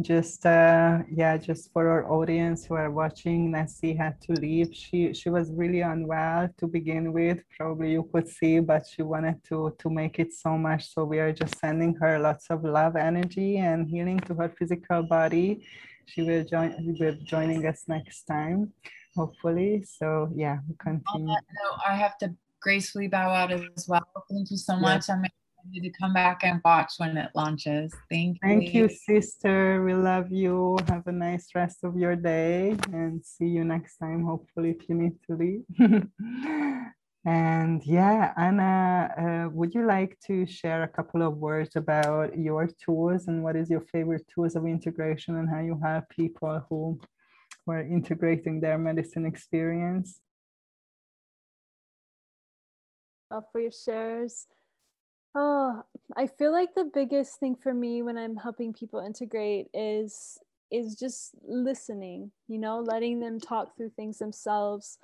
just uh, yeah just for our audience who are watching Nessie had to leave. She she was really unwell to begin with probably you could see but she wanted to to make it so much. So we are just sending her lots of love energy and healing to her physical body. She will join will be joining us next time hopefully. So yeah we continue. No i have to gracefully bow out as well. Thank you so much. I'm need to come back and watch when it launches. Thank you. Thank you, sister. We love you. Have a nice rest of your day and see you next time, hopefully, if you need to leave. and yeah, Anna, uh, would you like to share a couple of words about your tools and what is your favorite tools of integration and how you help people who, who are integrating their medicine experience? for your shares Oh, I feel like the biggest thing for me when I'm helping people integrate is is just listening, you know, letting them talk through things themselves.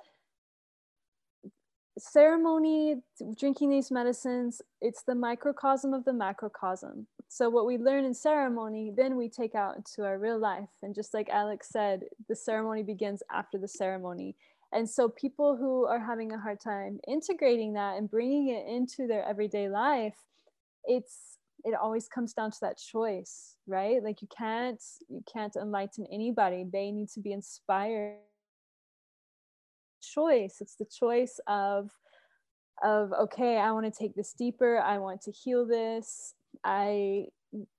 Ceremony, drinking these medicines, it's the microcosm of the macrocosm. So, what we learn in ceremony, then we take out into our real life. And just like Alex said, the ceremony begins after the ceremony. And so, people who are having a hard time integrating that and bringing it into their everyday life, it's it always comes down to that choice right? Like you can't you can't enlighten anybody. They need to be inspired. Choice. It's the choice of of okay i want to take this deeper. I want to heal this. I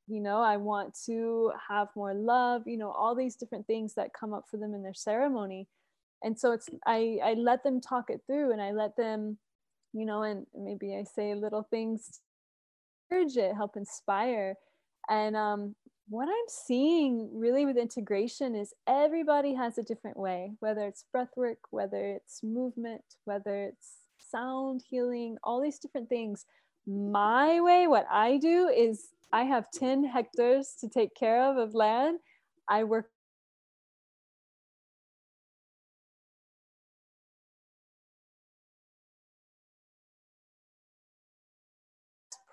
you know i want to have more love. You know all these different things that come up for them in their ceremony and so it's i i let them talk it through and i let them you know and maybe i say little things to encourage it, help inspire. And um, what I'm seeing really with integration is everybody has a different way, whether it's breath work, whether it's movement, whether it's sound healing, all these different things. My way, what I do is I have 10 hectares to take care of of land. I work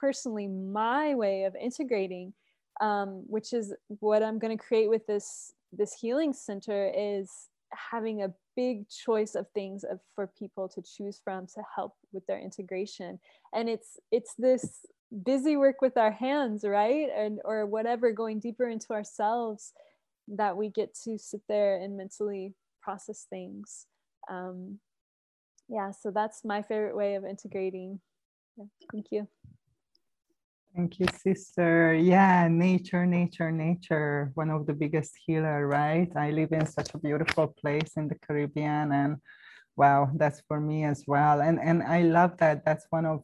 personally my way of integrating um, which is what i'm going to create with this this healing center is having a big choice of things of, for people to choose from to help with their integration. And it's it's this busy work with our hands right? And or whatever going deeper into ourselves that we get to sit there and mentally process things. Um, yeah so that's my favorite way of integrating. Yeah, thank you Thank you, sister. Yeah, nature, nature, nature, one of the biggest healer, right? I live in such a beautiful place in the Caribbean and wow, that's for me as well. And and I love that. That's one of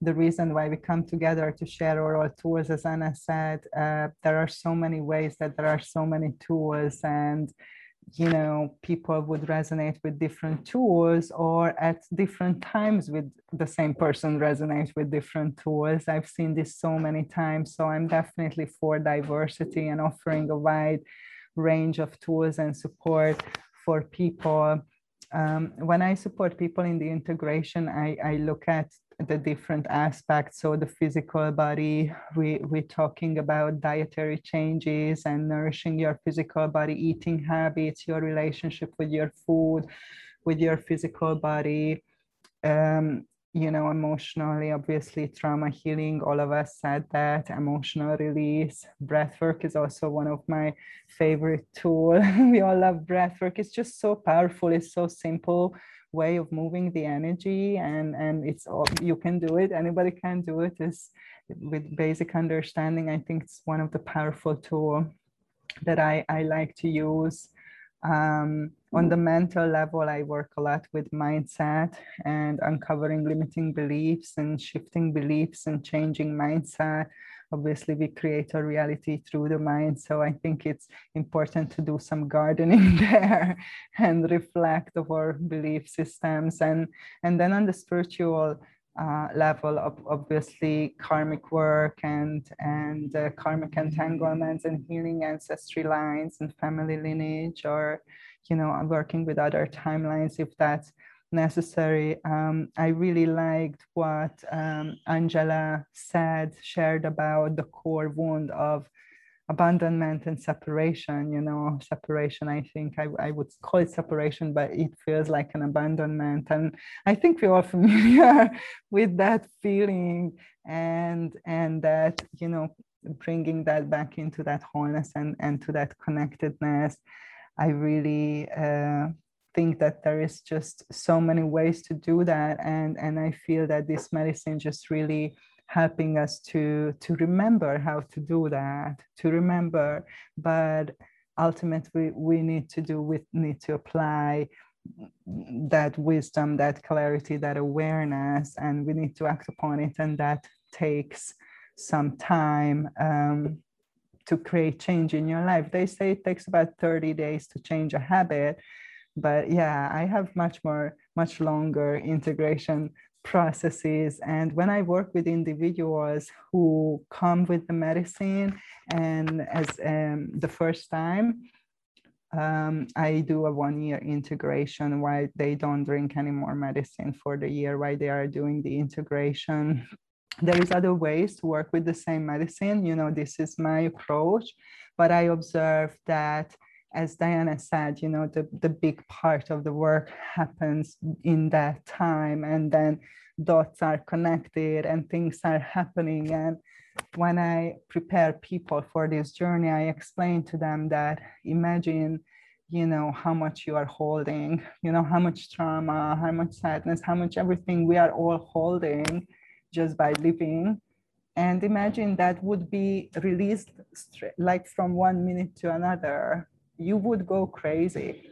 the reason why we come together to share oral tools. As Anna said, uh, there are so many ways that there are so many tools and you know people would resonate with different tools or at different times with the same person resonate with different tools. I've seen this so many times so i'm definitely for diversity and offering a wide range of tools and support for people. Um, when i support people in the integration I, I look at the different aspects. So the physical body, we, we're talking about dietary changes and nourishing your physical body, eating habits, your relationship with your food, with your physical body. Um, you know, emotionally, obviously, trauma healing, all of us said that, emotional release. Breath work is also one of my favorite tools. we all love breath work. It's just so powerful, it's so simple way of moving the energy and and it's all you can do it. Anybody can do it. Is with basic understanding i think it's one of the powerful tool that i i like to use. Um, on the mental level i work a lot with mindset and uncovering limiting beliefs and shifting beliefs and changing mindset obviously we create our reality through the mind so i think it's important to do some gardening there and reflect our belief systems. And and then on the spiritual uh, level of obviously karmic work and and uh, karmic entanglements and healing ancestry lines and family lineage or you know working with other timelines if that's necessary. Um, I really liked what um, Angela said, shared about the core wound of abandonment and separation. You know, separation, I think I, I would call it separation, but it feels like an abandonment. And I think we're familiar with that feeling and and that, you know, bringing that back into that wholeness and, and to that connectedness. I really uh, think that there is just so many ways to do that. And and i feel that this medicine just really helping us to to remember how to do that to remember. But ultimately we need to do we need to apply that wisdom that clarity that awareness and we need to act upon it. And that takes some time um, to create change in your life. They say it takes about 30 days to change a habit but yeah i have much more much longer integration processes. And when I work with individuals who come with the medicine and as um, the first time, um, I do a one year integration why they don't drink any more medicine for the year, why they are doing the integration. There is other ways to work with the same medicine. You know, this is my approach, but I observe that as Diana said, you know, the, the big part of the work happens in that time and then dots are connected and things are happening. And when I prepare people for this journey, I explain to them that imagine, you know, how much you are holding, you know, how much trauma, how much sadness, how much everything we are all holding just by living. And imagine that would be released like from one minute to another. You would go crazy.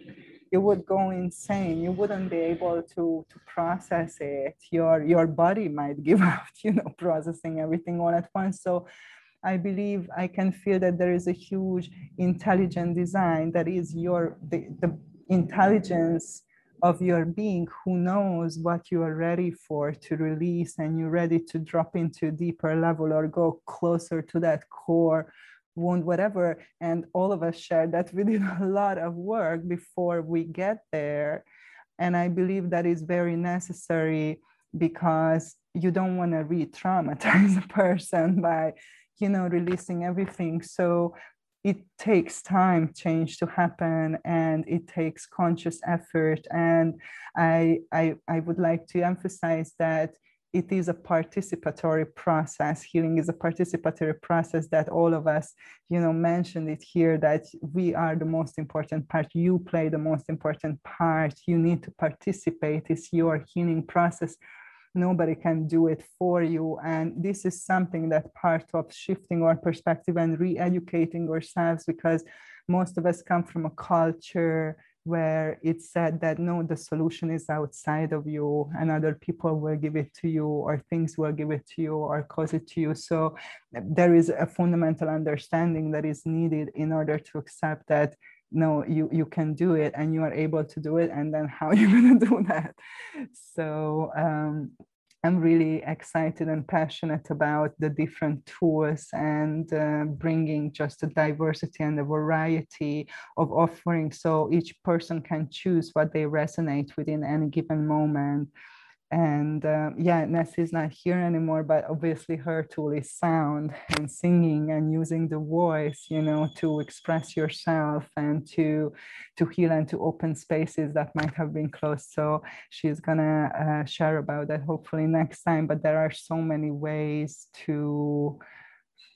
You would go insane. You wouldn't be able to to process it. Your your body might give out you know processing everything all at once. So i believe i can feel that there is a huge intelligent design that is your the, the intelligence of your being who knows what you are ready for to release and you're ready to drop into a deeper level or go closer to that core wound, whatever. And all of us share that we did a lot of work before we get there. And I believe that is very necessary because you don't want to re-traumatize a person by, you know, releasing everything. So it takes time change to happen and it takes conscious effort. And I, I, I would like to emphasize that it is a participatory process. Healing is a participatory process that all of us you know mentioned it here that we are the most important part. You play the most important part. You need to participate. It's your healing process. Nobody can do it for you. And this is something that part of shifting our perspective and re-educating ourselves because most of us come from a culture where it said that no, the solution is outside of you and other people will give it to you or things will give it to you or cause it to you. So there is a fundamental understanding that is needed in order to accept that no you you can do it and you are able to do it and then how are you going to do that so um, I'm really excited and passionate about the different tools and uh, bringing just a diversity and a variety of offerings so each person can choose what they resonate with in any given moment and uh, yeah Ness is not here anymore but obviously her tool is sound and singing and using the voice you know to express yourself and to to heal and to open spaces that might have been closed. So she's gonna uh, share about that hopefully next time but there are so many ways to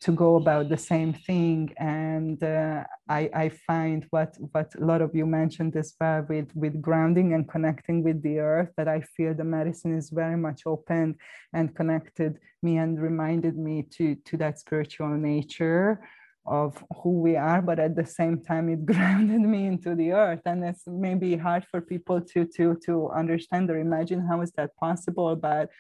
to go about the same thing. And uh, I, I, find what, what a lot of you mentioned as well with, with grounding and connecting with the earth, that I feel the medicine is very much open and connected me and reminded me to, to that spiritual nature of who we are, but at the same time, it grounded me into the earth. And it's maybe hard for people to, to, to understand or imagine how is that possible, but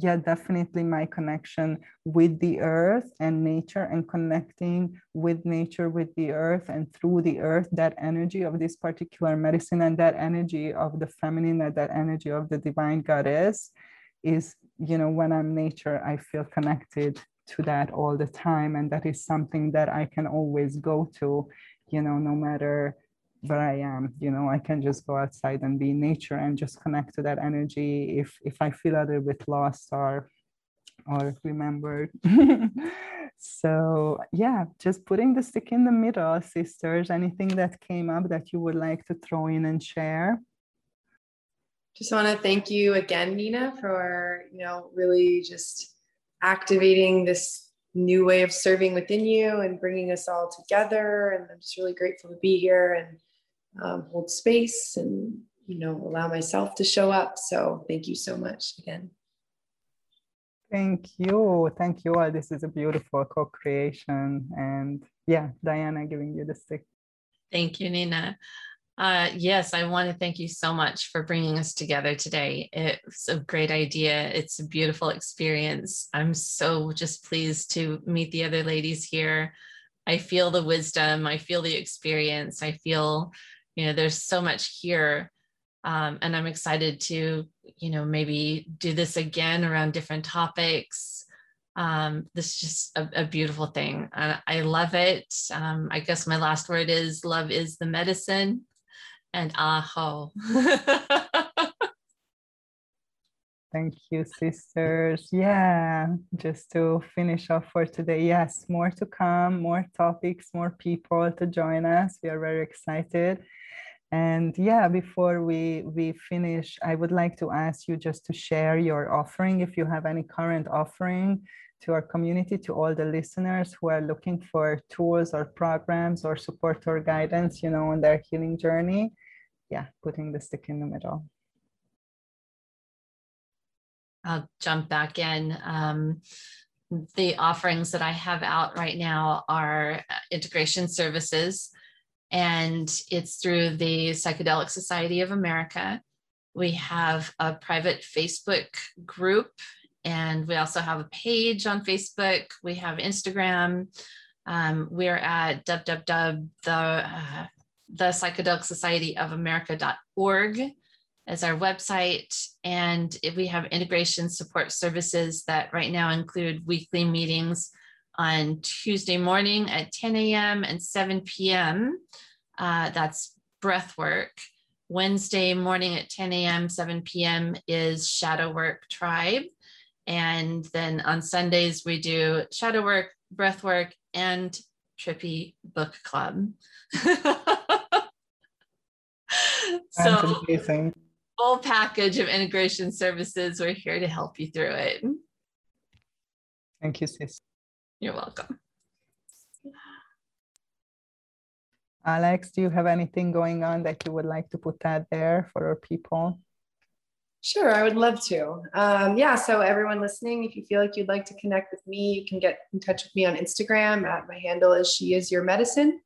yeah, definitely my connection with the earth and nature and connecting with nature, with the earth and through the earth, that energy of this particular medicine and that energy of the feminine and that energy of the divine goddess is, you know, when I'm nature, I feel connected to that all the time. And that is something that I can always go to, you know, no matter where I am. You know, I can just go outside and be in nature and just connect to that energy if if I feel a little bit lost or or remembered. so yeah, just putting the stick in the middle, sisters. Anything that came up that you would like to throw in and share? Just want to thank you again, Nina, for you know really just activating this new way of serving within you and bringing us all together. And I'm just really grateful to be here and um, hold space and you know allow myself to show up. So thank you so much again. Thank you. Thank you all. This is a beautiful co-creation. And yeah diana giving you the stick. Thank you nina. Uh, yes, I want to thank you so much for bringing us together today. It's a great idea. It's a beautiful experience. I'm so just pleased to meet the other ladies here. I feel the wisdom, I feel the experience, I feel you know there's so much here Um, and I'm excited to, you know, maybe do this again around different topics. Um, this is just a, a beautiful thing. I love it. Um, I guess my last word is love is the medicine and aho. Thank you, sisters. Yeah, just to finish off for today. Yes, more to come, more topics, more people to join us. We are very excited. And yeah, before we, we finish, I would like to ask you just to share your offering, if you have any current offering to our community, to all the listeners who are looking for tools or programs or support or guidance, you know, on their healing journey. Yeah, putting the stick in the middle. I'll jump back in. Um, the offerings that I have out right now are uh, integration services, and it's through the Psychedelic Society of America. We have a private Facebook group, and we also have a page on Facebook. We have Instagram. Um, we're at www the uh, the psychedelic society of america.org as our website. And we have integration support services that right now include weekly meetings on Tuesday morning at 10 a.m. and 7 p.m. Uh, that's breath work. Wednesday morning at 10 a.m., 7 p.m. is Shadow Work Tribe. And then on Sundays, we do shadow work, breath work, and Trippy Book Club. so, amazing full package of integration services. We're here to help you through it. Thank you, sis. You're welcome. Alex, do you have anything going on that you would like to put out there for our people? Sure, I would love to. Um, yeah, so everyone listening, if you feel like you'd like to connect with me, you can get in touch with me on Instagram. At my handle is she is your medicine.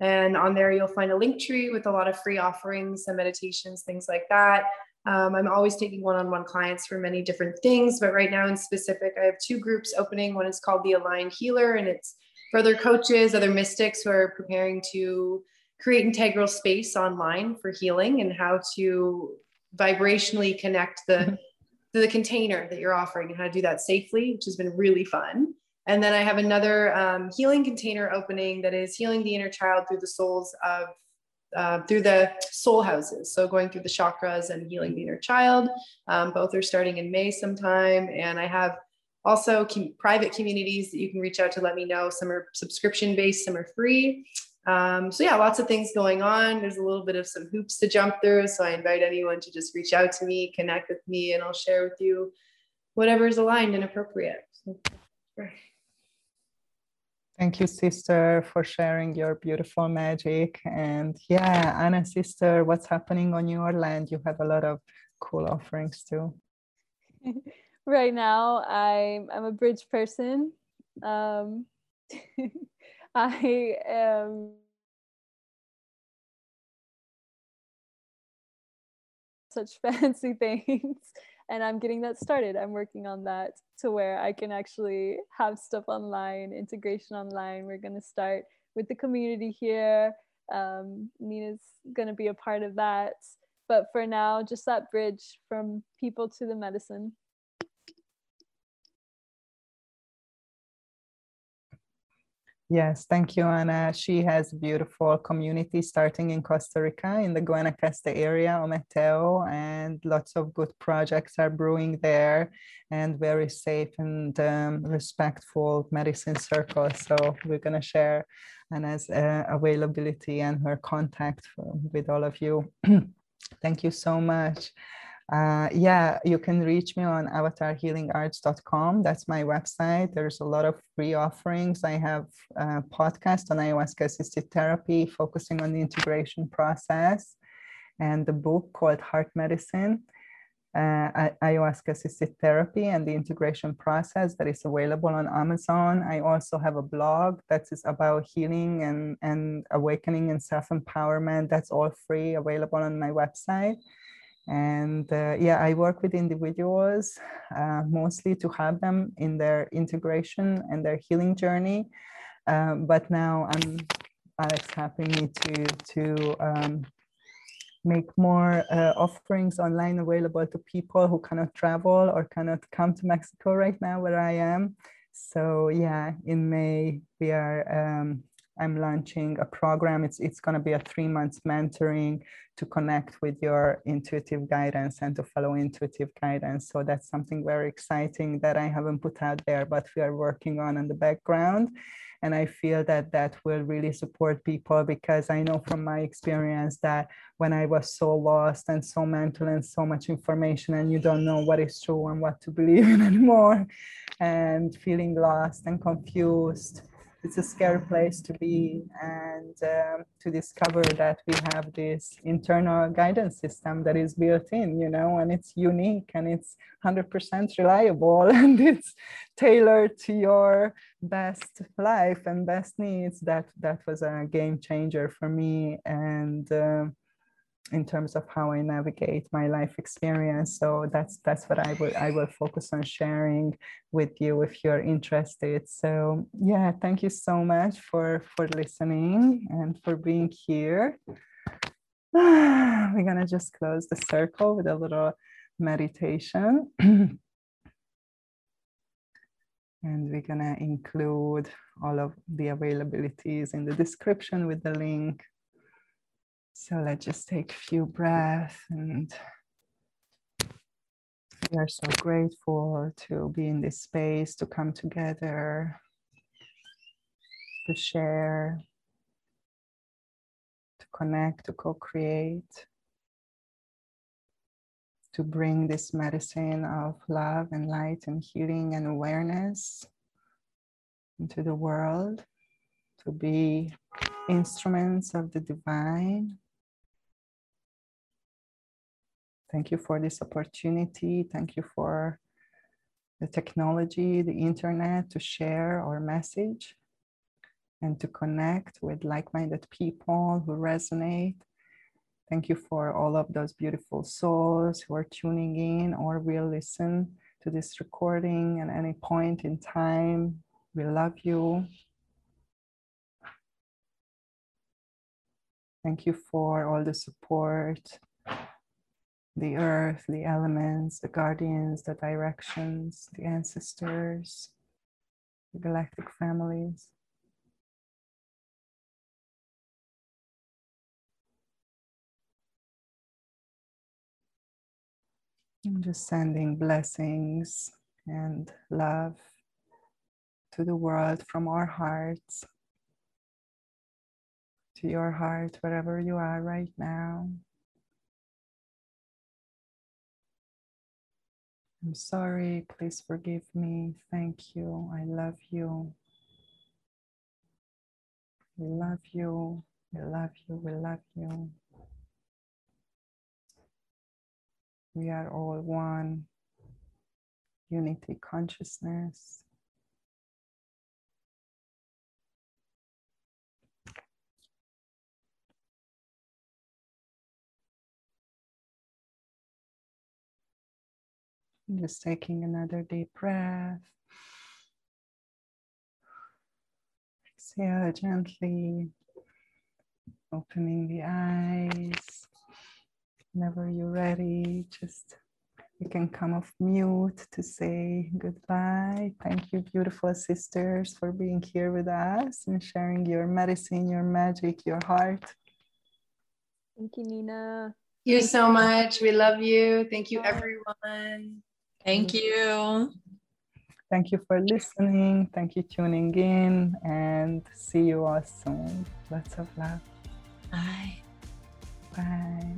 And on there, you'll find a link tree with a lot of free offerings and meditations, things like that. Um, I'm always taking one on one clients for many different things, but right now in specific, I have two groups opening. One is called the Aligned Healer, and it's for other coaches, other mystics who are preparing to create integral space online for healing and how to vibrationally connect the, mm-hmm. the container that you're offering and how to do that safely, which has been really fun. And then I have another um, healing container opening that is healing the inner child through the souls of, uh, through the soul houses. So going through the chakras and healing the inner child. Um, both are starting in May sometime. And I have also com- private communities that you can reach out to let me know. Some are subscription based, some are free. Um, so yeah, lots of things going on. There's a little bit of some hoops to jump through. So I invite anyone to just reach out to me, connect with me, and I'll share with you whatever is aligned and appropriate. So, Thank you, sister, for sharing your beautiful magic. And yeah, Anna, sister, what's happening on your land? You have a lot of cool offerings too. right now, I'm I'm a bridge person. Um, I am such fancy things and I'm getting that started. I'm working on that to where I can actually have stuff online, integration online. We're going to start with the community here. Um, Nina's going to be a part of that. But for now, just that bridge from people to the medicine. Yes, thank you, Anna. She has a beautiful community starting in Costa Rica in the Guanacaste area, Ometeo, and lots of good projects are brewing there and very safe and um, respectful medicine circles. So we're going to share Anna's uh, availability and her contact with all of you. thank you so much. Uh, yeah, you can reach me on avatarhealingarts.com. That's my website. There's a lot of free offerings. I have a podcast on ayahuasca assisted therapy focusing on the integration process and the book called Heart Medicine. Uh, ayahuasca assisted therapy and the integration process that is available on Amazon. I also have a blog that is about healing and, and awakening and self empowerment. That's all free, available on my website. And uh, yeah, I work with individuals uh, mostly to help them in their integration and their healing journey. Um, but now I'm Alex helping me to to um, make more uh, offerings online available to people who cannot travel or cannot come to Mexico right now where I am. So yeah, in May we are um, I'm launching a program. It's it's going to be a three months mentoring to connect with your intuitive guidance and to follow intuitive guidance. So that's something very exciting that I haven't put out there, but we are working on in the background. And I feel that that will really support people because I know from my experience that when I was so lost and so mental and so much information, and you don't know what is true and what to believe in anymore, and feeling lost and confused it's a scary place to be and um, to discover that we have this internal guidance system that is built in you know and it's unique and it's 100% reliable and it's tailored to your best life and best needs. That that was a game changer for me and um, in terms of how I navigate my life experience. So that's that's what I will I will focus on sharing with you if you're interested. So yeah, thank you so much for for listening and for being here. We're gonna just close the circle with a little meditation. and we're gonna include all of the availabilities in the description with the link so let's just take a few breaths and we are so grateful to be in this space, to come together, to share, to connect, to co create, to bring this medicine of love and light and healing and awareness into the world, to be instruments of the divine Thank you for this opportunity. Thank you for the technology, the internet to share our message and to connect with like minded people who resonate. Thank you for all of those beautiful souls who are tuning in or will listen to this recording at any point in time. We love you. Thank you for all the support the earth, the elements, the guardians, the directions, the ancestors, the galactic families. I'm just sending blessings and love to the world from our hearts to your heart, wherever you are right now. I'm sorry, please forgive me. Thank you. I love you. We love you. We love you. We love you. We are all one unity consciousness. Just taking another deep breath. Exhale gently, opening the eyes. Whenever you're ready, just you can come off mute to say goodbye. Thank you, beautiful sisters, for being here with us and sharing your medicine, your magic, your heart. Thank you, Nina. Thank you so much. We love you. Thank you, everyone. Thank you. Thank you for listening. Thank you tuning in and see you all soon. Lots of love. Bye. Bye.